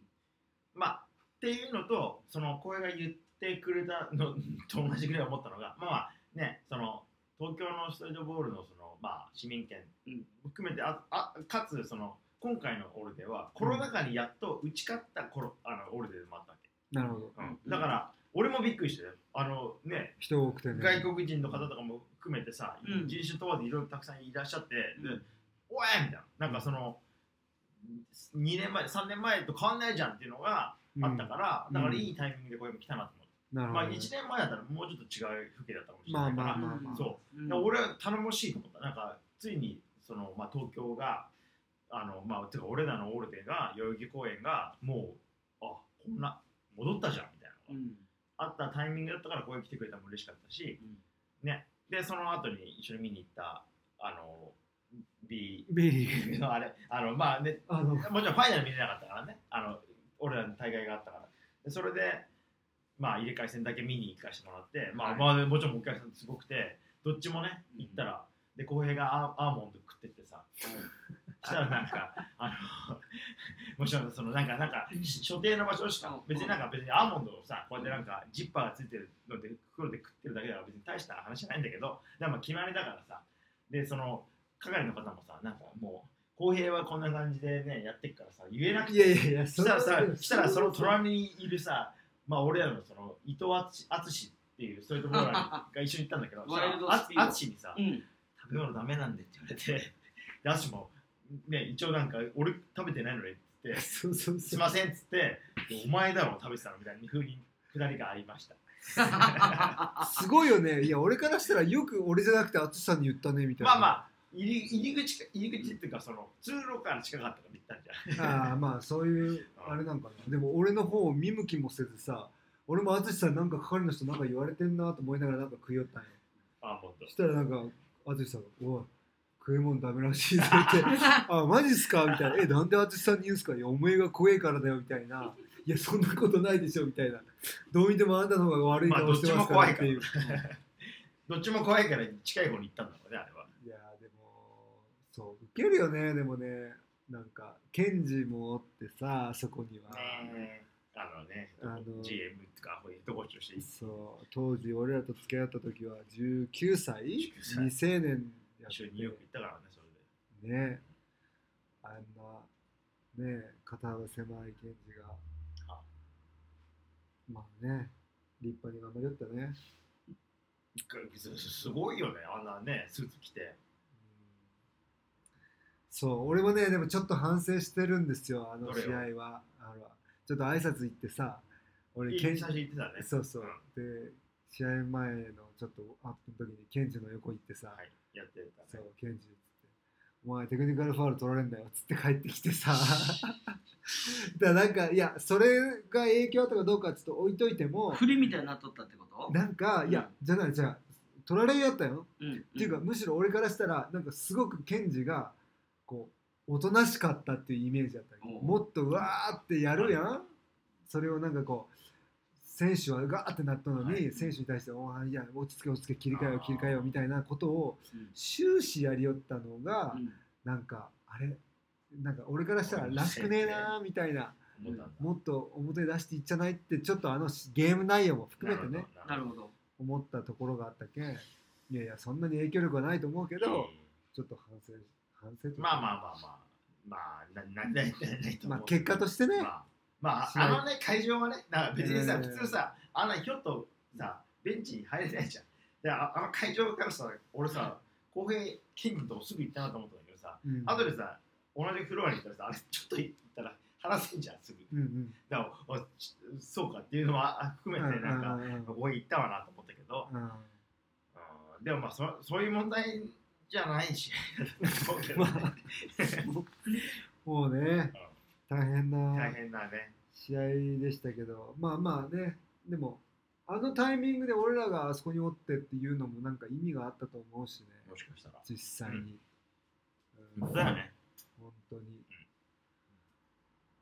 まあっていうのとその声が言ってくれたのと同じぐらい思ったのがまあまあねその東京のストリートボールのそのまあ市民権うん。含めてああかつその今回のオールデーはコロナ禍にやっと打ち勝ったコロあのオールデーでもあったわけ、なるほど。うん。だから俺もびっくりしてあのね人多くてね。外国人の方とかも含めてさ、うん。人種問わずいろいろたくさんいらっしゃって、うん。でおいみたいな。なんかその2年前3年前と変わんないじゃんっていうのがあったから、うんだからいいタイミングでこれも来たなと思って、まあね1年前だったらもうちょっと違う風景だったかもしれまあないから、そう。俺は頼もしいと思った。なんかついにその、まあ、東京があのまあてか俺らのオールデーが代々木公園がもうあこんな戻ったじゃんみたいなのが、うん。あったタイミングだったからここに来てくれたのも嬉しかったし、うん。ね。でその後に一緒に見に行ったあの B ビリー。の あれあのまあねあの。もちろんファイナル見れなかったからね。あの俺らの大会があったから。でそれでまあ入れ替え戦だけ見に行かせてもらって、まあはい。まあもちろんお客さんすごくてどっちもね行ったら、で浩平がアーモンド食ってってさしたらなんかあのもちろんそのなんかなんか所定の場所しかうん。別になんか別にアーモンドをさこうやってなんかジッパーがついてるので袋で食ってるだけだから別に大した話じゃないんだけどでも決まりだからさでその係の方もさなんかもう浩平はこんな感じでねやってっからさ言えなくて。いやいやいやしたらさしたらその隣にいるさまあ俺らのその伊藤敦敦っていうストリートボーラーが一緒に行ったんだけど ワイルドスピード。敦にさうん。食べ物ダメなんでって言われてで敦もね一応なんか俺食べてないのにって すいませんっつってお前だろ食べてたのみたいな風にくだりがありました。すごいよね。いや俺からしたらよく俺じゃなくて淳さんに言ったねみたいな。まあまあ入り入り口か入り口っていうかその通路から近かったから行ったんじゃん。ああまあそういうあれなんかな。でも俺の方を見向きもせずさ俺も淳さんなんか係の人なんか言われてんなと思いながらなんか食いよったんよあ本当。そしたらなんか淳さんが「おい食い物ダメらしいぞ」って「あマジっすか?」みたいな「えなんで淳さんに言うんすか?」いやお前が怖えからだよ」みたいな「いやそんなことないでしょ」みたいな「どう見てもあんたの方が悪い顔してますから」っていう、どっちも怖いから近い方に行ったんだろうねあれけるよねでもね。なんかケンジもおってさそこには、ねあのね、あの GM とかヘッドコーチとして。そう。当時俺らと付き合った時は19歳？19歳。未成年や一緒にニューヨーク行ったからね、それで。ね。あんなね肩幅狭いケンジが。あ。まあね立派に頑張りよったね。すすごいよね、あんなね、スーツ着て。そう俺もねでもちょっと反省してるんですよあの試合は。あのちょっと挨拶行ってさ俺ケン最初言ってたね。そうそう、ん。で試合前のちょっとアップの時にケンジの横行ってさ、はい、やってたそうね。ケンジっつって「お前テクニカルファウル取られんだよ」っつって帰ってきてさ。だからなんかいやそれが影響あったかどうかちょっと置いといても振りみたいになっとったってこと？なんかいやじゃないじゃあ取られやったよ、うん。っていうかむしろ俺からしたらなんかすごくケンジがこうおとなしかったっていうイメージだったおうもっとうわーってやるやん。それをなんかこう選手はガーってなったのに、はい。選手に対して「お前いや落ち着け落ち着け切り替えよう切り替えよう」みたいなことをうん。終始やりよったのが、うん。なんかあれなんか俺からしたららしくねえなーみたいな。もっと表出していっちゃないってちょっとあのゲーム内容も含めてねなるほど。思ったところがあったけんいやいやそんなに影響力はないと思うけど、ちょっと反省反省まあまあまあまあ、まあ、なななないないと思う。まあ結果としてね、まあ、まあ、あのね、会場はね、だから別にさ、えー普通さ、あんなひょっとさ、ベンチに入れないじゃん。でああの会場からさ、俺さ、浩平、ケンジとすぐ行ったなと思ったんだけどさ、うん。後でさ、同じフロアに行ったらさ、あれ、ちょっと行ったら話せんじゃん、すぐ。うんうん。だから、そうかっていうのはあ含めて、なんか、ここ行ったわなと思ったけど、うん。うん。でもまあそ、そういう問題じゃないし、と思うけどまねあ もうね大変な大変だね。試合でしたけどまあまあねでもあのタイミングで俺らがあそこにおってっていうのもなんか意味があったと思うしね。もしかしたら。実際に、うん。そうだよね。本当に。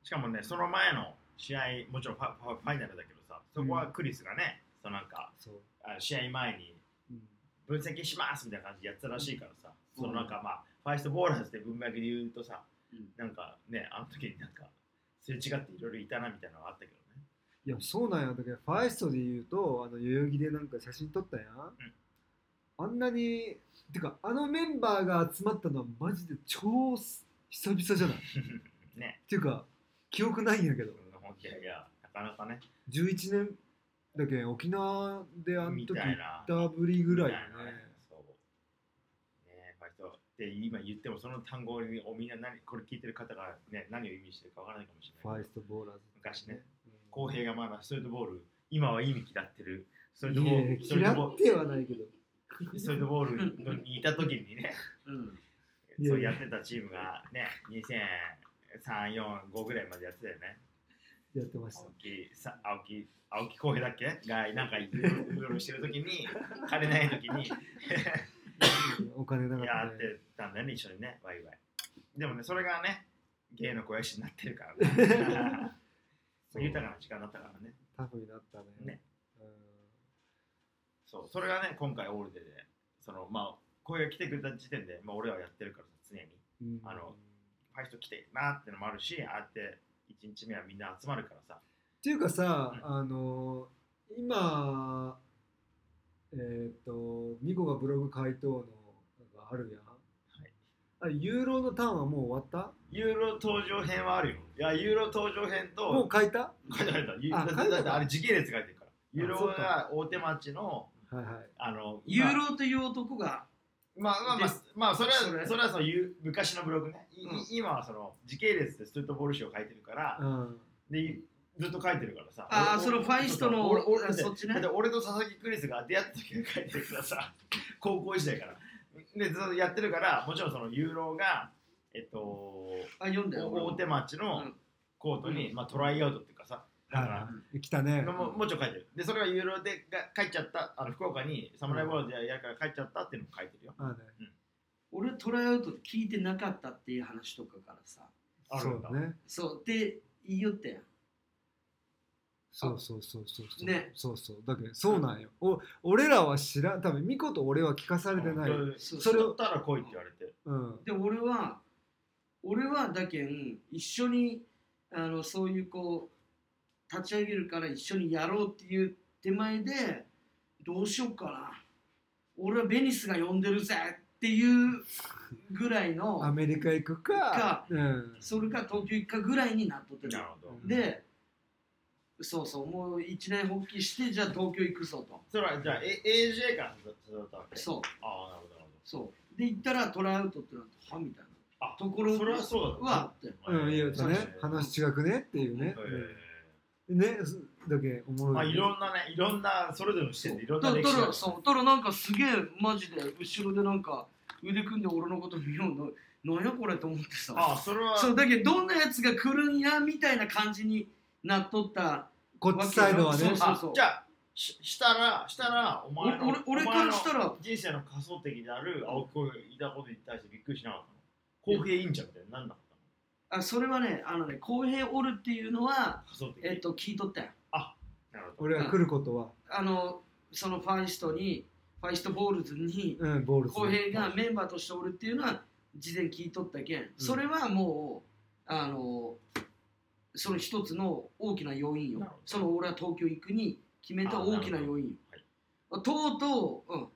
しかもね、その前の試合、もちろんファファファイナルだけどさ、そこはクリスがね、そのなんか試合前にうん分析しますみたいな感じでやってたらしいからさ、そのなんかまあ、ファイストボーラーズで文脈で言うとさ、うん。なんかね、あの時になんか、すれ違っていろいろいたなみたいなのがあったけどね。いやそうなんや。だけどファイストで言うとあの代々木でなんか写真撮ったやん、あんなにてかあのメンバーが集まったのはマジで超久々じゃない？っ ね、ていうか記憶ないんやけど。いやいや、なかなかね、11年だけん沖縄であのみ時行ったぶりぐらいよねそう。ね、ファイストって今言ってもその単語におみんな何これ聞いてる方がね何を意味してるかわからないかもしれない。ファイストボーラーズ昔ね、うん公平がまだストレートボール、今はいい意味嫌ってる。ストレートいボール、嫌ってはないけどル、ストレートボールにいた時にね、うんそうやってたチームがね、2003、4、5ぐらいまでやってたよね。やってました。青木さ青木青木浩平だっけ？がなんかいろいろしてる時に、金ない時に。お金なかったね。やってたんだよね、一緒にね、ワイワイ。でもね、それがね、芸の肥やしになってるからね。豊かな時間だったからね。タフになったね。ね。うん。そう、それがね、今回オールデーで、その、まあ、声が来てくれた時点で、まあ、俺はやってるからさ、常に。うん。あのファイスト来てるなってのもあるし、ああやって1日目はみんな集まるからさ。っていうかさ、うん。あの今えっ、とミコがブログ回答のがあるやん、あれユーロのターンはもう終わっユーロ登場編はあるよ。いや、ユーロ登場編たもうと、書いた？書いてあるユあだって書いてあるだってあれ時系列書いてるから。ユーロが大手町の、はいはい。あの、ユ今ーロという男がまあまあまあまあ、それはそれ。はそのゆ昔のブログね、いうん。今はその時系列でストリートボール誌を書いてるから、うん。でずっと書いてるからさ。俺あーそのファイストの俺俺そっちね。俺と佐々木クリスが出会った時に書いてるからさ、高校時代から。で、ずっとやってるから、もちろんそのユーロが、えっと、あ読んだよ。大手町のうん。コートに、まあ、トライアウトっていうかさ、だから、はい来たね。ももうちょい書いてる。で、それがユーロでが帰っちゃった、あの福岡にサムライボールでやるから帰っちゃったっていうのも書いてるよ。あね。俺トライアウト聞いてなかったっていう話とかからさ。あるんだそうね。そう。で言いよったやん。そうそうそうそうそう。ね。そうそう。だけどそうなんよ。お俺らは知らん。多分ミコと俺は聞かされてない。うん。それだったら来いって言われて。うん。で俺は俺はだけん一緒にあのそういうこう立ち上げるから一緒にやろうっていう手前でどうしようかな。俺はベニスが呼んでるぜっていうぐらいの アメリカ行くか。かうん。それか東京行くかぐらいになっとってるなるほど。でそうそうもう一年発起してじゃあ東京行くぞと。それはじゃあ、AJ から育ったわけそう。ああなるほどなるそう。で行ったらトライアウトってなってはみたいあな。ところそれはそうだったはあって。うん、いいよそうね。話違くねっていうね、うんねだけおもろい、まあいろんなねいろんなそれぞれの視点でいろんなだ歴史がそう。だからなんかすげえマジで後ろでなんか腕組んで俺のこと見ようななんやこれと思ってさ。ああそれは。そうだけどどんなやつが来るんやみたいな感じになっとったこっちサイドはね。そうそうあじゃあししたらしたらお前の俺俺俺からしたら。人生の仮想的である青木がいたことに対してびっくりしなかったの？公平委員長みたいになんなかったの？あそれはねあのね公平おるっていうのはえっと聞いとったよ。なるほど。俺が来ることは、あのそのファイストにファイストボールズにうん、ボールズ公平がメンバーとしておるっていうのは事前聞いとったけん、それはもうあのその一つの大きな要因よ。なるほど。その俺は東京行くに決めた大きな要因よ。あとうとう、うん、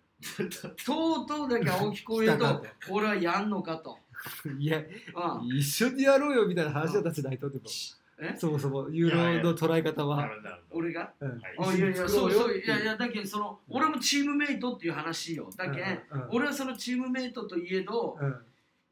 と。うとうだけ青木浩平と俺はやんのかと、いやうん、一緒にやろうよみたいな話を立ちないとってことえ？そもそもユーロの捉え方なはるほどなるほど俺が？うん。はい。あいやいや作そうそういやいやだけどその俺もチームメイトっていう話よ。だけん、うんうん。俺はそのチームメイトといえど、うん。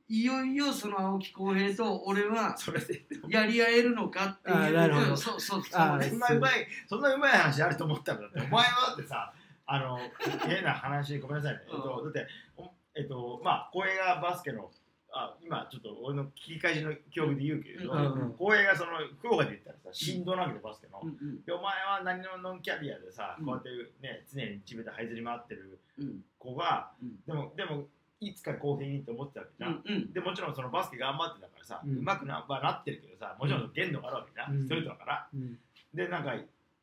いよいよその青木浩平と俺はそれで。やり合えるのかっていう。あなるほど。うんそうそうそう。そんなう。まいそんなうまい話あると思ったんだってお前はだってさあの変な話ごめんなさいね、えっと、だっておえっとまあ浩平がバスケのあ今ちょっと俺の聞き返しの競技で言うけれど浩平がその福岡で言ったらさ振動なわけでバスケの、でお前は何のノンキャリアでさ、うん。こうやってね常に地べた這いずり回ってるうん。子が、うん。でもでもいつか公平にって思ってたわけじゃん、でもちろんそのバスケ頑張ってたからさ、ううんまくな,、まあ、なってるけどさもちろん限度があるわけじゃん、うん。ストレートだから。うん。でなんか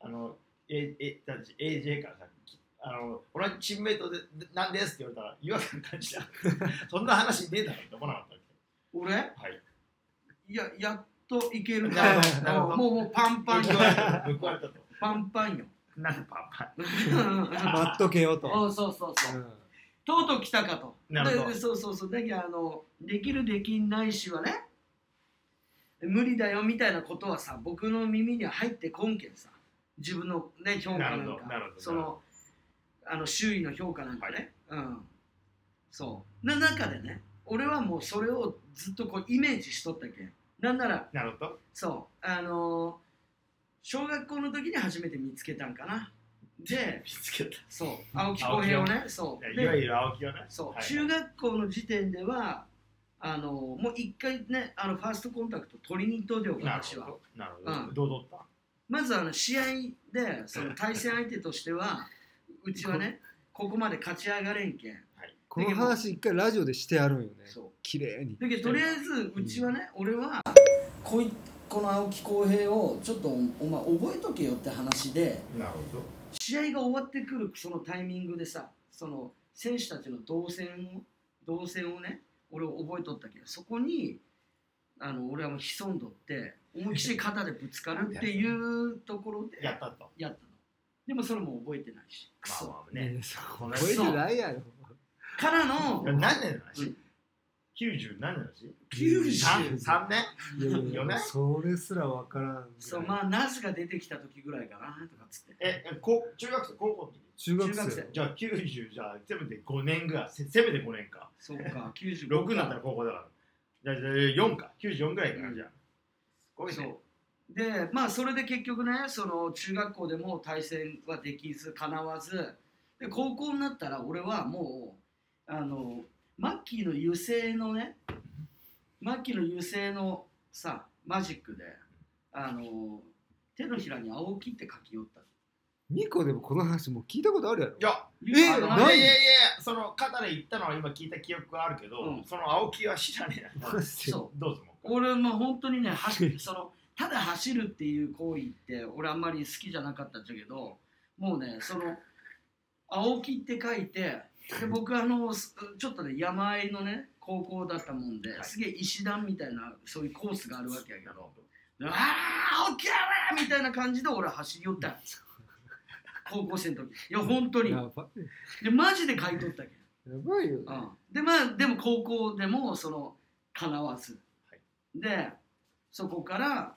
あの A A AJ からさきあの同じチームメイトででなんですって言われたら違和感感じた。そんな話ねえだろって思わなかったわ俺？けはい。いややっといけるな。るほど。なるほど。もうもうパンパンよ。報われたと。パンパンよ。なんでパンパ 待っとけよと、おそうそうそう。うん。とうとう来たかと。なるほど。ででそうそうそう。だけどあのできるできないしはね無理だよみたいなことはさ僕の耳には入ってこんけんさ自分のね評価なんなるほどなるほど。かそのあの周囲の評価なんかね、うん。そう。な中でね俺はもうそれをずっとこうイメージしとったけん。なんならンなるほど。そう。あの小学校の時に初めて見つけたんかな。で 見つけた。そう。青木浩平をねそう。でいわゆる青木がね。そう、はい。中学校の時点ではあのもう一回ねあのファーストコンタクト取りに行っといてよなる私は。ほど。なるうん。ほどどう取った？まずあの試合でその対戦相手としてはうちはねここまで勝ち上がれんけん。この話一回ラジオでしてやるんよね。そう。綺麗に。だけどとりあえずうちはね、俺はこいこの青木浩平をちょっとおお前覚えとけよって話でなるほど。試合が終わってくるそのタイミングでさその選手たちの動線を動線をね俺を覚えとったけどそこにあの俺はもう潜んどって思いっきり肩でぶつかるっていうところで やったと。やった。のでもそれも覚えてないし。クまあソ、まあね。ねそう。覚えてないやろ。からの何年の話？うん ?90 何年の話？90 3年？いやいやよねそれすらわからんそうまあナスが出てきた時ぐらいかなとかっつって。ええこ中学生？高校の時？中学生。中学生。じゃあ90じゃあせめて5年ぐらい。せせめて5年か。そうか95 6になったら高校だから。じゃあじゃあ4か。94ぐらいかな、うん。じゃあ。すごいそね。うでまあそれで結局ねその中学校でも対戦はできずかなわず。で高校になったら俺はもうあのマッキーの油性のねマッキーの油性のさマジックであの手のひらに青木って書き寄ったミコでもこの話もう聞いたことあるやろ。いやえあのないいやいやい。やその肩で言ったのは今聞いた記憶があるけど、うん。その青木は知らねえな。そう。どうぞもう。俺も本当にね走るそのただ走るっていう行為って俺あんまり好きじゃなかったんだけどもうねその青木って書いてで僕あのすちょっとね山あいのね高校だったもんで、はい。すげえ石段みたいなそういうコースがあるわけやけどなるほど「ああオッケーやみたいな感じで俺走り寄ったんです高校生の時。いや本当に。でマジで買い取ったけやばいよ。ね、うん、でまあでも高校でもそのかなわず、はい。でそこから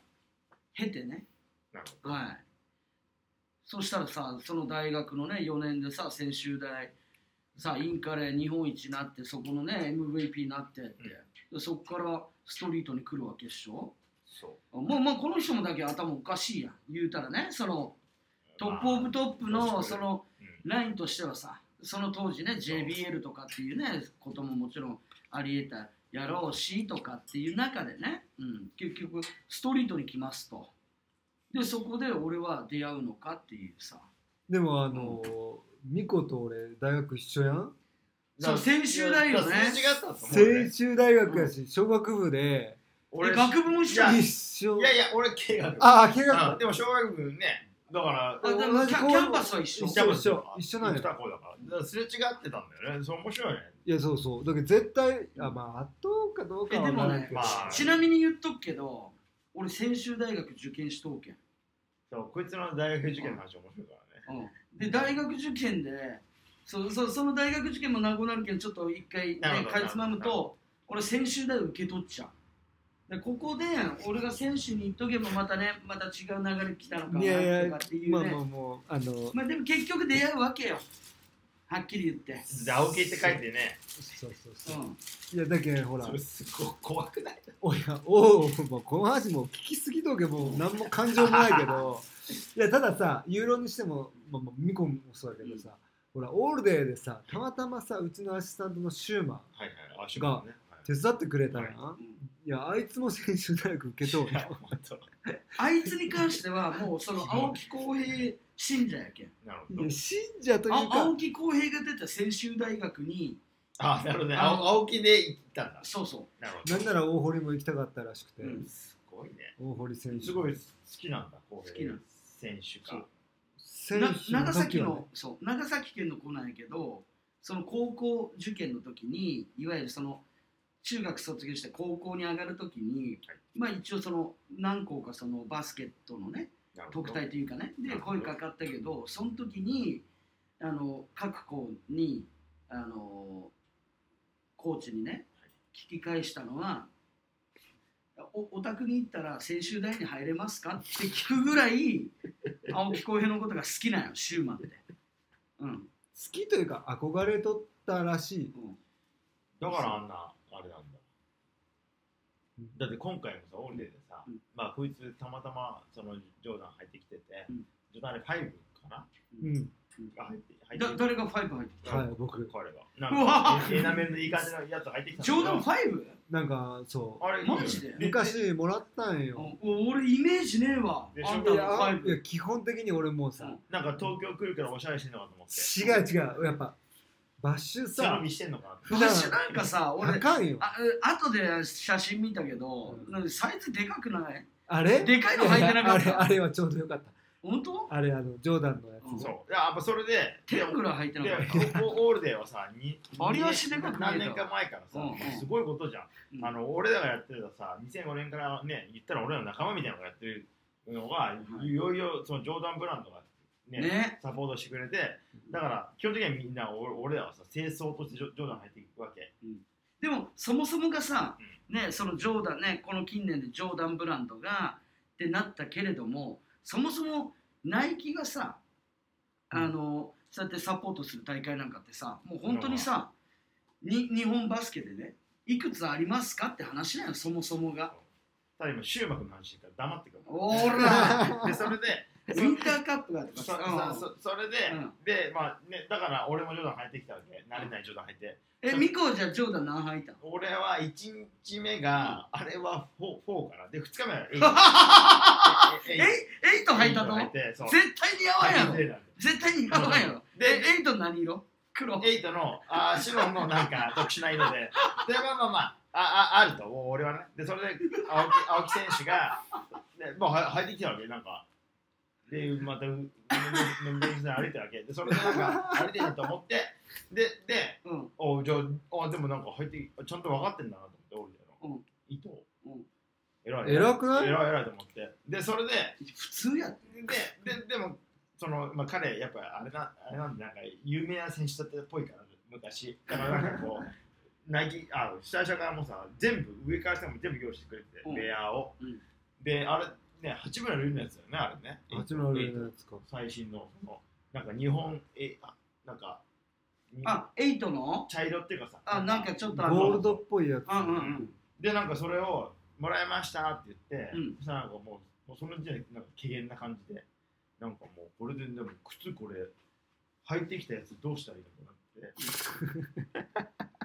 経てね。はい。そしたらさその大学のね4年でさ専修大さインカレ日本一になってそこのね MVP になってって、でそこからストリートに来るわけでしょ？そう。もうもうこの人もだけ頭おかしいやん。言うたらねそのトップオブトップまあのそのうん。ラインとしてはさその当時ね JBL とかっていうねことももちろんありえたやろうしとかっていう中でね、うん、結局ストリートに来ますと。でそこで俺は出会うのかっていうさ。でもあのミコと俺大学一緒やん？そう専修大よね。専修大学やし小学部で。え学部も一緒いや一緒。いやいや俺経学ああ怪我うんでも小学部ね。だからキャンパスは一緒。一緒一緒一緒なんや。だから。だからすれ違ってたんだよね。そう面白いね。いやそうそう。だけど絶対あまあ圧倒かどうかは分からんけど、えでもねまあ。ちなみに言っとくけど俺専修大学受験しとうけん。そうこいつの大学受験の話面白いからね。で大学受験でそそその大学受験もなくなるけんちょっと一回、ねなるほ、どかいつまむなるほと俺専修大受け取っちゃう。でここで俺が選手に行っとけばまたねまた違う流れ来たのかないやいやとかっていうね。まあまあもうあのまあでも結局出会うわけよはっきり言って、で青木って書いてね。そうそうそう、う。ん、いやだけどほらそれすごい怖くない？おやおおもうこの話もう聞きすぎとけもう何も感情もないけど。いやたださユーロにしても、まあ、まあミコもそうだけどさ、ほらオールデーでさたまたまさうちのアシスタントのシューマはいはいあしょね。ー手伝ってくれたやん、はい。いやあいつも専修大学受けとう あいつに関してはもうその青木浩平信者やけん。なるほど。信者というあか青木浩平が出た専修大学にあなるほどね。青青木で行ったんだ。そうそなるほど。なんなら大堀も行きたかったらしくて、うん。すごいね。大堀選手。すごい好きなんだ好好きなの選手かそう。選な手長崎のそう。長崎県の子なんやけどその高校受験の時にいわゆるその中学卒業して高校に上がる時に、はい。まあ一応その何校かそのバスケットのね特待というかね。で声かかったけどその時にあの各校にあのコーチにね聞き返したのはおお宅に行ったら専修大に入れますか？って聞くぐらい 青木浩平のことが好きなんよシューマンって。うん。好きというか憧れとったらしい。うん。だからあんなあれなんだ。うんだって今回もさオンデーでさ、うんまあこいつたまたまそのジョーダン入ってきてて、うん。ジョーダンあれ5かな？うん。が入って入ってだ誰が5入ってきたはい僕。彼がうなんわかエナメルのいい感じのやつ入ってきたんだけジョーダン 5? なんかそうあれマジで？昔もらったんよ。お俺イメージねえわ。でしょあんたのいやい5や基本的に俺もうさ、うん。なんか東京来るからおしゃれしてんのかと思って。違う違う。やっぱバッシュささ見してんのかなバッシュなんかさ俺あかんよ。ああ後で写真見たけど、うん。サイズでかくない？あれ？でかいの履いてなかった？あれあれはちょうどよかった。本当？あれあのジョーダンのやつ、うん。そう。いややっぱそれで天ぐらい履いてなでかった。オオールデーはさにバリ足でかく何年か前からさ、うんうん。すごいことじゃん、うん。あの俺らがやってたさ2005年からね言ったら俺らの仲間みたいなのがやってるのが、い。い、よいよそのジョーダンブランドがねね。サポートしてくれてだから基本的にはみんな俺俺らはさ清掃としてジョジョーダン入っていくわけ。でもそもそもがさ、ね、そのジョーダンねこの近年でジョーダンブランドがってなったけれどもそもそもナイキがさあのそうやってサポートする大会なんかってさもう本当にさ、に日本バスケでねいくつありますかって話なのそもそもが。ただ今シューマクの話から黙ってくる。おらでそれで ウィンターカップがとかそさそそそれで、うん。でまあねだから俺もジョーダン入ってきたわけ。慣れないジョーダン入ってえミコじゃあジョーダン何履いたの？俺は1日目が、あれは 4, 4かなで2日目は8えエイト 履いたの？入ってそう。絶対似合わんやろ。で絶対似合わんやろ。でえエイト何色？黒。8のあー白のなんか特殊な色で。でまあまあまああああると。俺はね。でそれで青木青木選手がでもうは入ってきたわけ。なんかでまたう面倒くさい歩いてるわけでそれでなんか歩いてると思ってででうんおじゃああでもなんか入ってちゃんと分かってんだなと思って俺の、うん糸うん偉い偉くない偉い偉いと思ってでそれで普通やでででもその、まあ、彼やっぱあれなあれなんでなんか有名な選手だったっぽいから昔だからなんかこうナイキあ最初からもさ全部上から下も全部用意してくれて、うんベアを、うんであれね八村塁のやつだよねあれね。八村塁のやつか。最新のそのなんか日本えあなんかにあエイトの？茶色っていうかさ。あなんかちょっとゴールドっぽいやつ。うんうんうん。でなんかそれをもらいましたって言って、うん。そしたらなんかもうもうその時点でなんか機嫌な感じでなんかもうこれででも靴これ履いてきたやつどうしたらいいのかなって。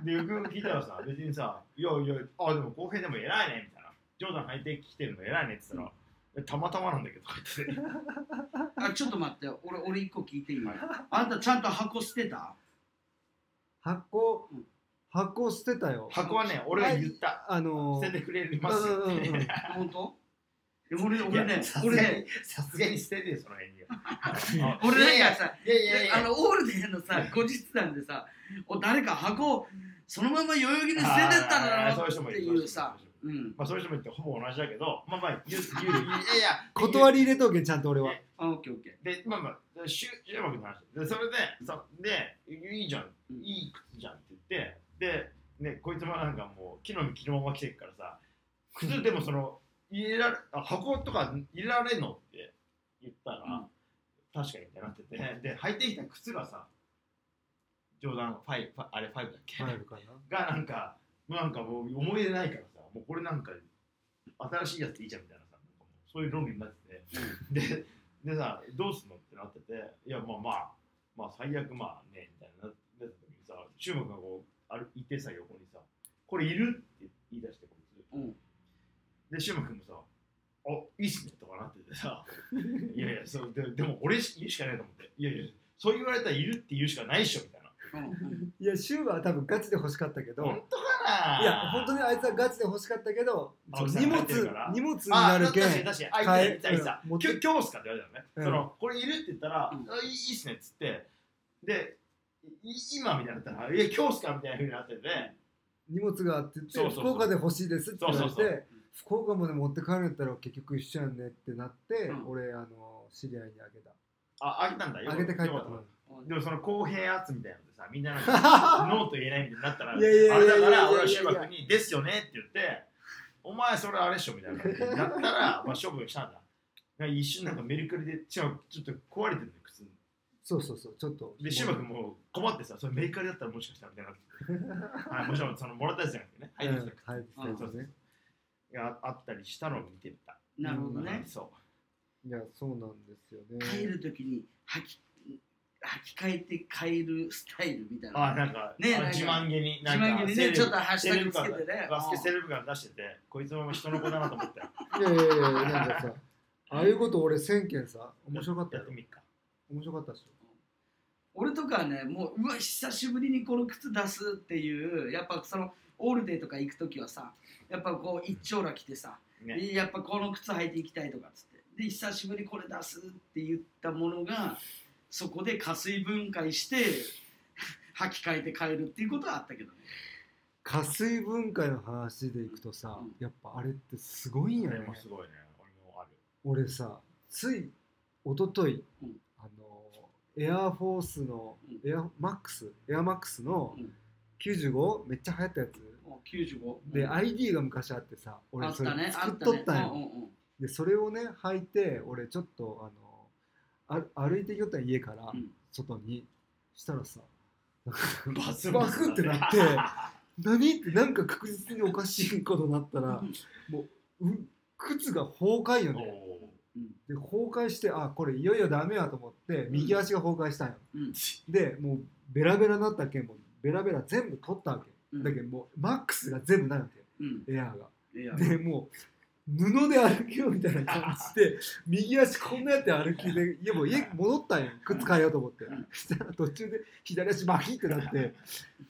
でよくよく聞いたらさ別にさ「いやいやあでも公平でも偉いね」みたいな「ジョーダン履いてきてるの偉いね」って言ったら「えたまたまなんだけど」とか言って。あちょっと待って俺俺一個聞いていい、はい。あんたちゃんと箱捨てた？箱うん。箱捨てたよ。箱はね俺が言った。あの捨ててくれますようんうんうんうん。本当？俺い俺ねやさすが俺ねにさすがに捨ててよその辺には。俺なんいやかさいやいやいや。あのオールデーのさ後日談でさお誰か箱そのまま代々木に捨ててったあーそういうだろって人もいうさそまあそういう人もいてほぼ同じだけど、まあまあ言う言う いやいや断り入れとけちゃんと俺は。あオッケーオッケでまあまあシュシューマクの話。でそれでそでいいじゃん。うん。いい靴じゃんって言ってでねこいつもなんかもう木の実着のまま来てるからさ靴でもその入れられあ箱とか入れられんのって言ったら、うん。確かにってなってて。で履いてきた靴がさジョーダンファイファあれ5だっけ、入るかな。がなんかなんかもう思い出ないからさもうこれなんか新しいやつでいいじゃんみたいなさそういう論理になってて。ででさどうすんのってなってていやまあまあまあ最悪まあねみたいななった時にさ中国がこうあるいてさ横にさこれいるって言い出してこいつ。ーうん。でシュウマ君もさ「あいいっすね」とかなっててさ「いやいやそうででも俺し言うしかないと思って「いやいやそう言われたらいるって言うしかないっしょ」みたいな。いやシューは多分ガチで欲しかったけど本当かないや本当にあいつはガチで欲しかったけど荷物荷物にあなるけん確かに確かにあいたいたいた。うん今日今日っすか？って言われたのね、うん。そのこれいるって言ったら、うん。あいいっすねっつって。でい今みたいになったら「いや今日っすか?」みたいなふうになってて。荷物があって言って福岡で欲しいですって言われて福岡まで持って帰るんやったら結局一緒やんねってなって、うん。俺あの知り合いにあげた。ああげたんだ。よあげて帰ったよかた。うんでもその公平圧みたいなのでさみんななんか ノーと言えないみたいになったらいやいやいやあれだかいや。いやいやら俺はシュウマ君に「ですよね」って言って「お前それあれっしょ」みたいな感じになったら まあ処分したんだ。なんか一瞬なんかメルカリで違うちょっと壊れてるね靴そうそうそうちょっと。で、シュウマ君も困ってさ、それメーカーだったらもしかしたらみたいになってて、はい、もちろんそのもらったやつじゃなくてね、うん入ってきた入ってきたそうやつね。があったりしたのを見てた。なるほどね。そいやそうなんですよね。帰るときに履き履き替えて帰るスタイルみたいうあ、ななんか、あねなんか。自慢げに、なんか自慢げにねちょっとハッシュタグつけてね。感バスケセレブ感出してて、こいつも人の子だなと思って、いやいやいやなんかさ ああいうこと俺1000件さ面白かったよ。面白かったでしょ俺とかはねもううわ久しぶりにこの靴出すっていうやっぱそのオールデーとか行く時はさやっぱこう一丁羅着てさ、ね、やっぱこの靴履いていきたいとかっつって。で久しぶりにこれ出すって言ったものがそこで加水分解して履き替えて帰るっていうことはあったけどね。加水分解の話でいくとさ、うん。やっぱあれってすごいんやね。あれもすごいね。俺もある。俺さつい一昨日、うん。あのエアフォースのうん。エアマックス？エアマックスのうん。95めっちゃ流行ったやつ？もう95で、うん ID が昔あってさあ俺それ作っったね。とったんよ、うんうんうん。でそれをね履いて俺ちょっとあのあ歩いてきよったん家からうん。外に、したらさバスバクってなって 何？ってなんか確実におかしいことになったらもうう靴が崩壊よおねーで崩壊してあこれいよいよダメやと思って右足が崩壊したんよ、うん。でもうベラベラになったけ。んもうベラベラ全部取ったわけ、うん。だけどもうマックスが全部ないわうん。けエアーが。いやでもう布で歩きようみたいな感じで 右足こんなやって歩きで家も家戻ったんよ靴変えようと思って、したら途中で左足バキってなって。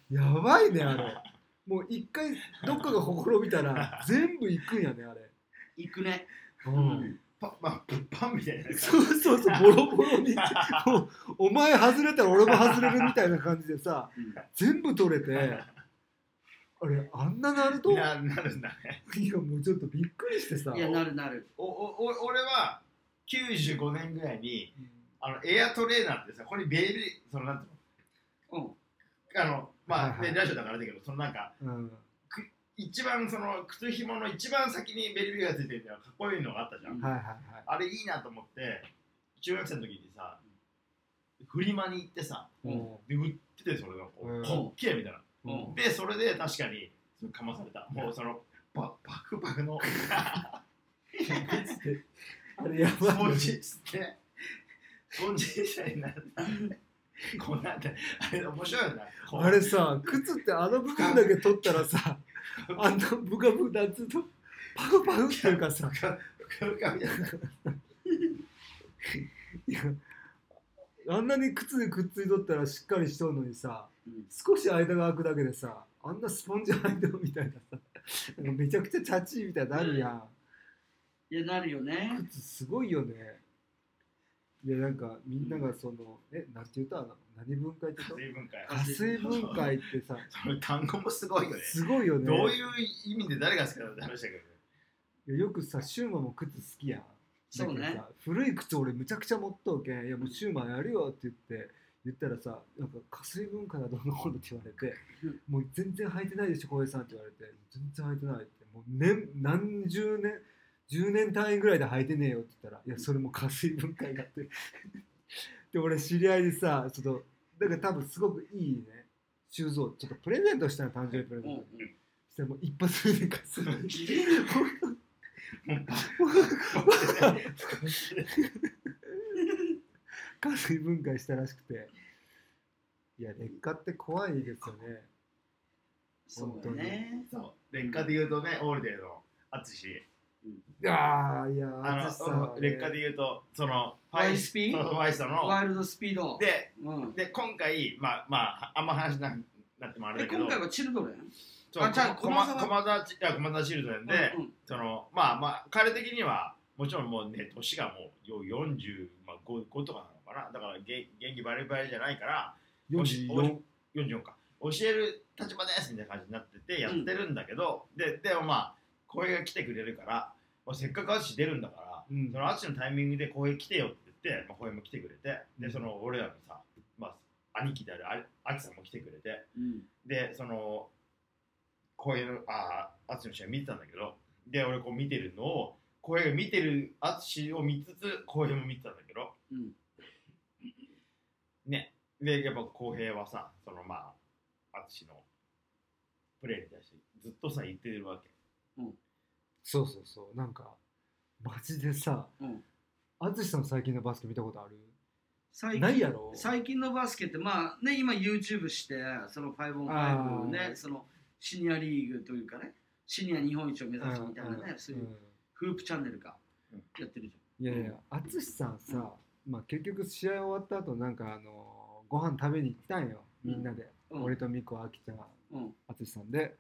やばいねあれ。もう一回どっかがほころびたら全部行くんやねあれ、行くね。ううん。パまあ物販みたいなそうそうそうボロボロに もうお前外れたら俺も外れるみたいな感じでさうん。全部取れてあれあんななると？いやななる。んだねもうちょっとびっくりしてさ。いやなるなる。おおお俺は95年ぐらいにあのエアトレーナーってさこれベルそのなんていううん。のあのまあ、はいはいねラジオだからだけどそのなんかうん。一番その靴紐の一番先にベルビーがついてるのはかっこいいのがあったじゃん、うんはいはいはい。あれいいなと思って中学生の時にさフリマに行ってさもで売っててそれがこうん。うかっけえみたいな、ううん。でそれで確かにかまされた。もうそのパパクパクの。あれやスポンばいジ吸ってスポンジみたいになった。こうなんてあれ面白いよな。こう。あれさ靴ってあの部分だけ取ったらさ あんなブカブカなんつうとパフパフっていうかさ。かかかみたいな あんなに靴にくっついとったらしっかりしとんのにさうん。少し間が空くだけでさあんなスポンジ入ってるみたいなさ なんかめちゃくちゃチャチーみたいになるやん。いやなるよね。靴すごいよね。いやなんかみんながそのえなんて言うとあの？何分解って言う水分解？と加水分解ってさその単語もすごいよね。すごいよね。どういう意味で誰が好きなのって話だけどね。いやよくさシューマンも靴好きやんそうね。古い靴俺むちゃくちゃ持っとうけん。いやもうシューマンやるよって言って言ったらさなんか加水分解だどうのこうのって言われてうんもう全然履いてないでしょ小平さんって言われて全然履いてないってもう年何十年10年単位ぐらいで履いてねえよって言ったらいやそれも加水分解だって で俺知り合いにさちょっとだから多分すごくいいねシューズをちょっとプレゼントしたの誕生日プレゼント、うんうん。そしたらもう一発目で加水分解もうパ加水分解したらしくて。いや劣化って怖いですよね。そうだねそう。劣化で言うとねオールデーの淳。いやーいやあ淳さ劣化で言うとそのファイスピそうファイストの。ワイルドスピード。でうん。で今回まあまああんま話ななってもあれだけど。え今回はチルドレン？そうあじゃあこま駒沢駒田ちいや駒田チルドレンで、うんうん。そのまあまあ彼的にはもちろんもうね年がもうよ45、まあ、5, 5とかなのかな。だからげ元気バリバリじゃないから44 44か。教える立場ですみたいな感じになっててやってるんだけど、ででもまあ浩平が来てくれるから、まあ、せっかく淳出るんだから、うん。その淳のタイミングで浩平来てよって言って、まあ、浩平も来てくれてでその俺らのさ、まあ、兄貴であるあ淳さんも来てくれてうん。でその浩平のあ淳の試合見てたんだけどで俺こう見てるのを浩平が見てる淳を見つつ浩平も見てたんだけどうん。ね。でやっぱ浩平はさそのまあ淳のプレーに対してずっとさ言ってるわけ。そうそうそう。なんかマジでさうん。淳さん最近のバスケ見たことある？最ないやろ？最近のバスケってまあね今 YouTube してその 5on5 あー。ねそのシニアリーグというかねシニア日本一を目指すみたいなね、そういうフープチャンネルかうん。やってるじいやいや淳さんさ、まあ、結局試合終わった後なんかあのご飯食べに行ったんよみんなで、ゃん。俺と美子あきちゃん淳さんで。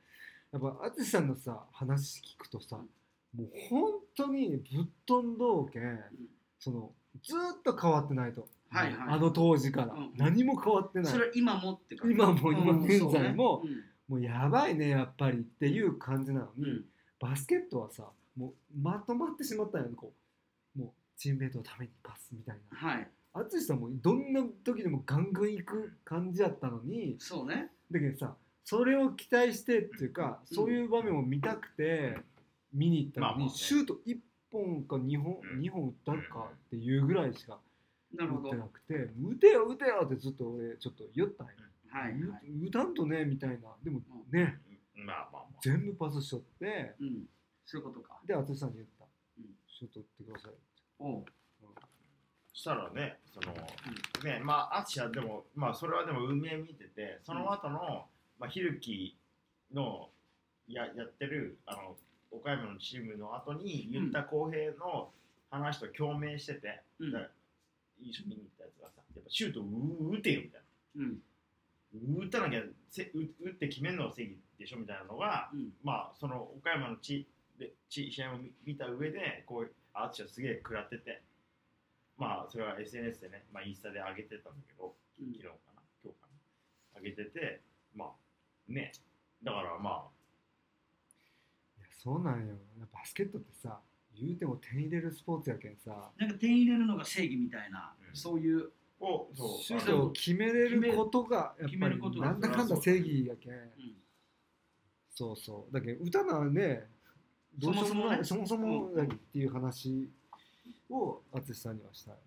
やっぱ淳さんのさ話聞くとさもう本当にぶっ飛んどうけん、そのずーっと変わってないと、はいはいあの当時から、うん。何も変わってない。それは今もってか今も今現在ももうやばいねやっぱり。っていう感じなのに、うん。バスケットはさもうまとまってしまったんよこうもうチームメイトのためにパスみたいな。はい。淳さんもどんな時でもガンガン行く感じやったのにそうね。だけどさそれを期待してっていうか、うん。そういう場面を見たくて見に行ったのに、まあまあね。シュート1本か2本、うん。2本打ったかっていうぐらいしか打ってなくて打てよ打てよってずっと俺ちょっと言ったんよ、はいはい。打打たんとねみたいな。でもね、まあまあまあ。全部パスしとって。うん。そういうことか。で淳さんに言った、うん。シュート打ってくださいって、おう。そしたらねその、ねまあ淳はでもまあそれはでも運営見ててその後の、まあひるきのややってるあの岡山のチームの後に言った公平の話と共鳴してて、うん。一緒に見に行ったやつがさやっぱシュートう打てよみたいうん。な打たなきゃせ打打って決めるのが正義でしょみたいなのが、うん。まあその岡山の地で地試合を見見た上でこう淳はすげえ食らっててまあそれは SNS でね、まあ、インスタで上げてたんだけどうん。昨日かな今日かな上げててまあね。だからまあいやそうなんよ。バスケットってさ言うても点入れるスポーツやけんさ。なんか点入れるのが正義みたいな、うん。そういうをそう。シュートを決めれることがやっ決ぱりめることがなんだかんだ正義やけん。うん。そうそう。だけど歌なね。どうしようもない。そそもそもねもそもだっていう話を淳さんにはしたい。ね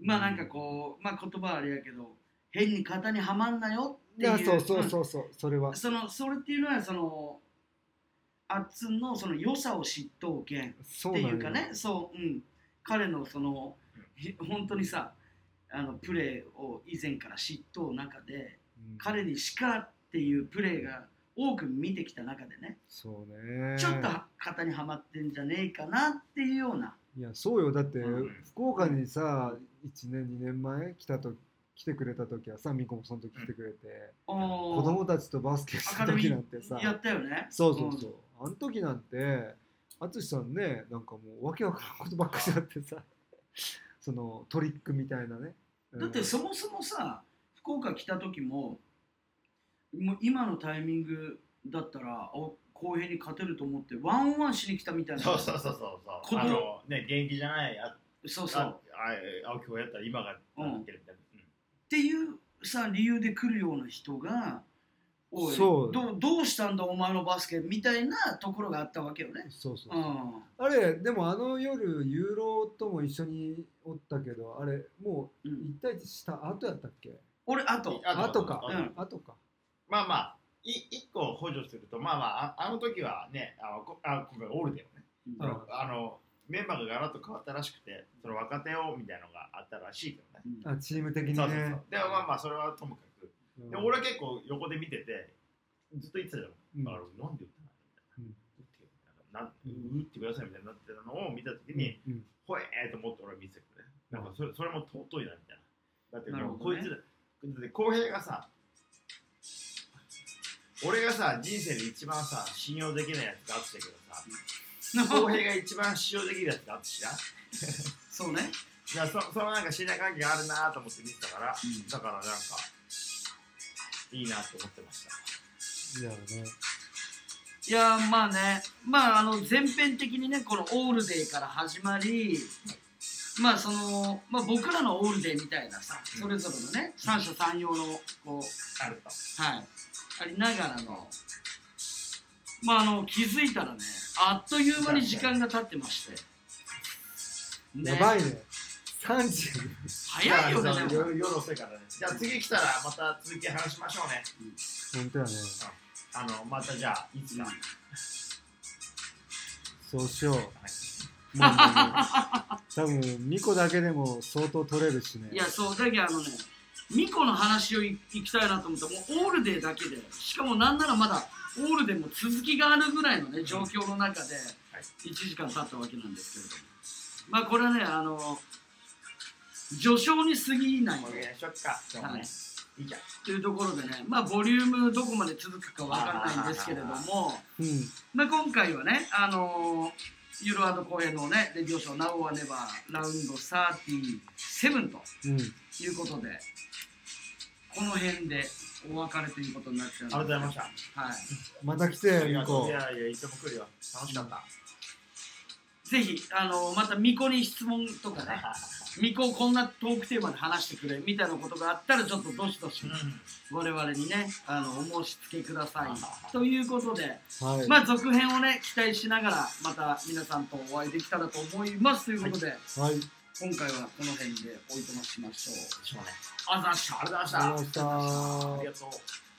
まあなんかこう、まあ言葉はあれやけど変に型にはまんなよっていう。いやそうそうそうそう。それは。うん。そのそれっていうのはそのあっつんのその良さを知っとうけんっていうかね。そううん。彼のそのひ本当にさあのプレーを以前から知っとう中でうん。彼にしかっていうプレーが多く見てきた中でねそうね。ちょっと型にはまってんじゃねえかなっていうような。いやそうよ。だってうん。福岡にさ1年2年前来たと来てくれた時はさミコもその時来てくれて、子子供たちとバスケした時なんてさやったよね。そうそうそう、あの時なんて淳さんねなんかもうわけわからんことばっかりやってさそのトリックみたいなね、うん。だってそもそもさ福岡来た時ももう今のタイミングだったらお公平に勝てると思ってワンワンしに来たみたいな。そうそうそうそうそう。あのね現役じゃないあそうそう。ああ青木をやったら今がなってるみたいな、うん。っていうさ理由で来るような人がおいそう。どうどうしたんだお前のバスケみたいなところがあったわけよね。そうそううそう、ん、あれでもあの夜ユーロとも一緒におったけどあれもううん。1対1した後やったっけ？俺あとあ後か、うん。後か。まあまあい一個補助するとまあまあああの時はねあのこあ今回オールデンをね、うん。あのメンバーがガラッと変わったらしくてその若手をみたいなのがあったらしいけどね、あチーム的にね。そうそうそう。でもまあまあそれはともかく、うん。で俺は結構横で見ててずっと言ってたじゃん、うん。あのなんで打ったのみたいな、うん。打ってなん打ってくださいみたいになってたのを見た時に、うん。ほえーと思って俺は見てたけどね。なんかそれそれも尊いなみたいな。だってもうこいつだって浩平がさ俺がさ人生で一番さ信用できないやつがあってたけどさ 浩平が一番信用できるやつがあってしな。そうね。いやそそのなんか信頼関係があるなと思って見てたから、うん。だからなんかいいなって思ってました。いやね。いやまあね。まああの全編的にねこのオールデーから始まりまあその、まあ、僕らのオールデーみたいなさそれぞれのね三者三様のこうあるとはい、ありながらの、まあ、あの気づいたらね、あっという間に時間が経ってまして、ねやばいね3時早いよね、じゃあでも夜夜遅いからね。じゃあ次来たらまた続き話しましょうね。本当やね。あのまたじゃあいつか、そうしよう。はい。もうね多分2個だけでも相当取れるしね。いや、そう、だけどあのね、ミコの話をいいきたいなと思ったら、もうオールデーだけで、しかもなんならまだオールデーも続きがあるぐらいのね、状況の中で、1時間経ったわけなんですけれども、まあ、これはね、あの、序章に過ぎないお願いしよっか。今日もね、いいじゃん。というところでね、まあ、ボリュームどこまで続くかわからないんですけれども、うん。まあ、今回はね、あのー、ユーロアード公演のね、レディオショー、Now or Never ラウンド37とうん。いうことで、この辺でお別れということになっちゃうありがとうございました。はい。また来ていや2個いやいやいつも来るよ。楽しかった、ぜひ、あのーまたミコに質問とかね、ミコこんなトークテーマで話してくれみたいなことがあったら、ちょっとどしどしうん。我々にね、あのお申し付けください。ということで、はい、まあ続編をね期待しながらまた皆さんとお会いできたらと思いますということで、はい、今回はこの辺でおいとましましょう。ありがとうございました。ありがとうございました。ありがとう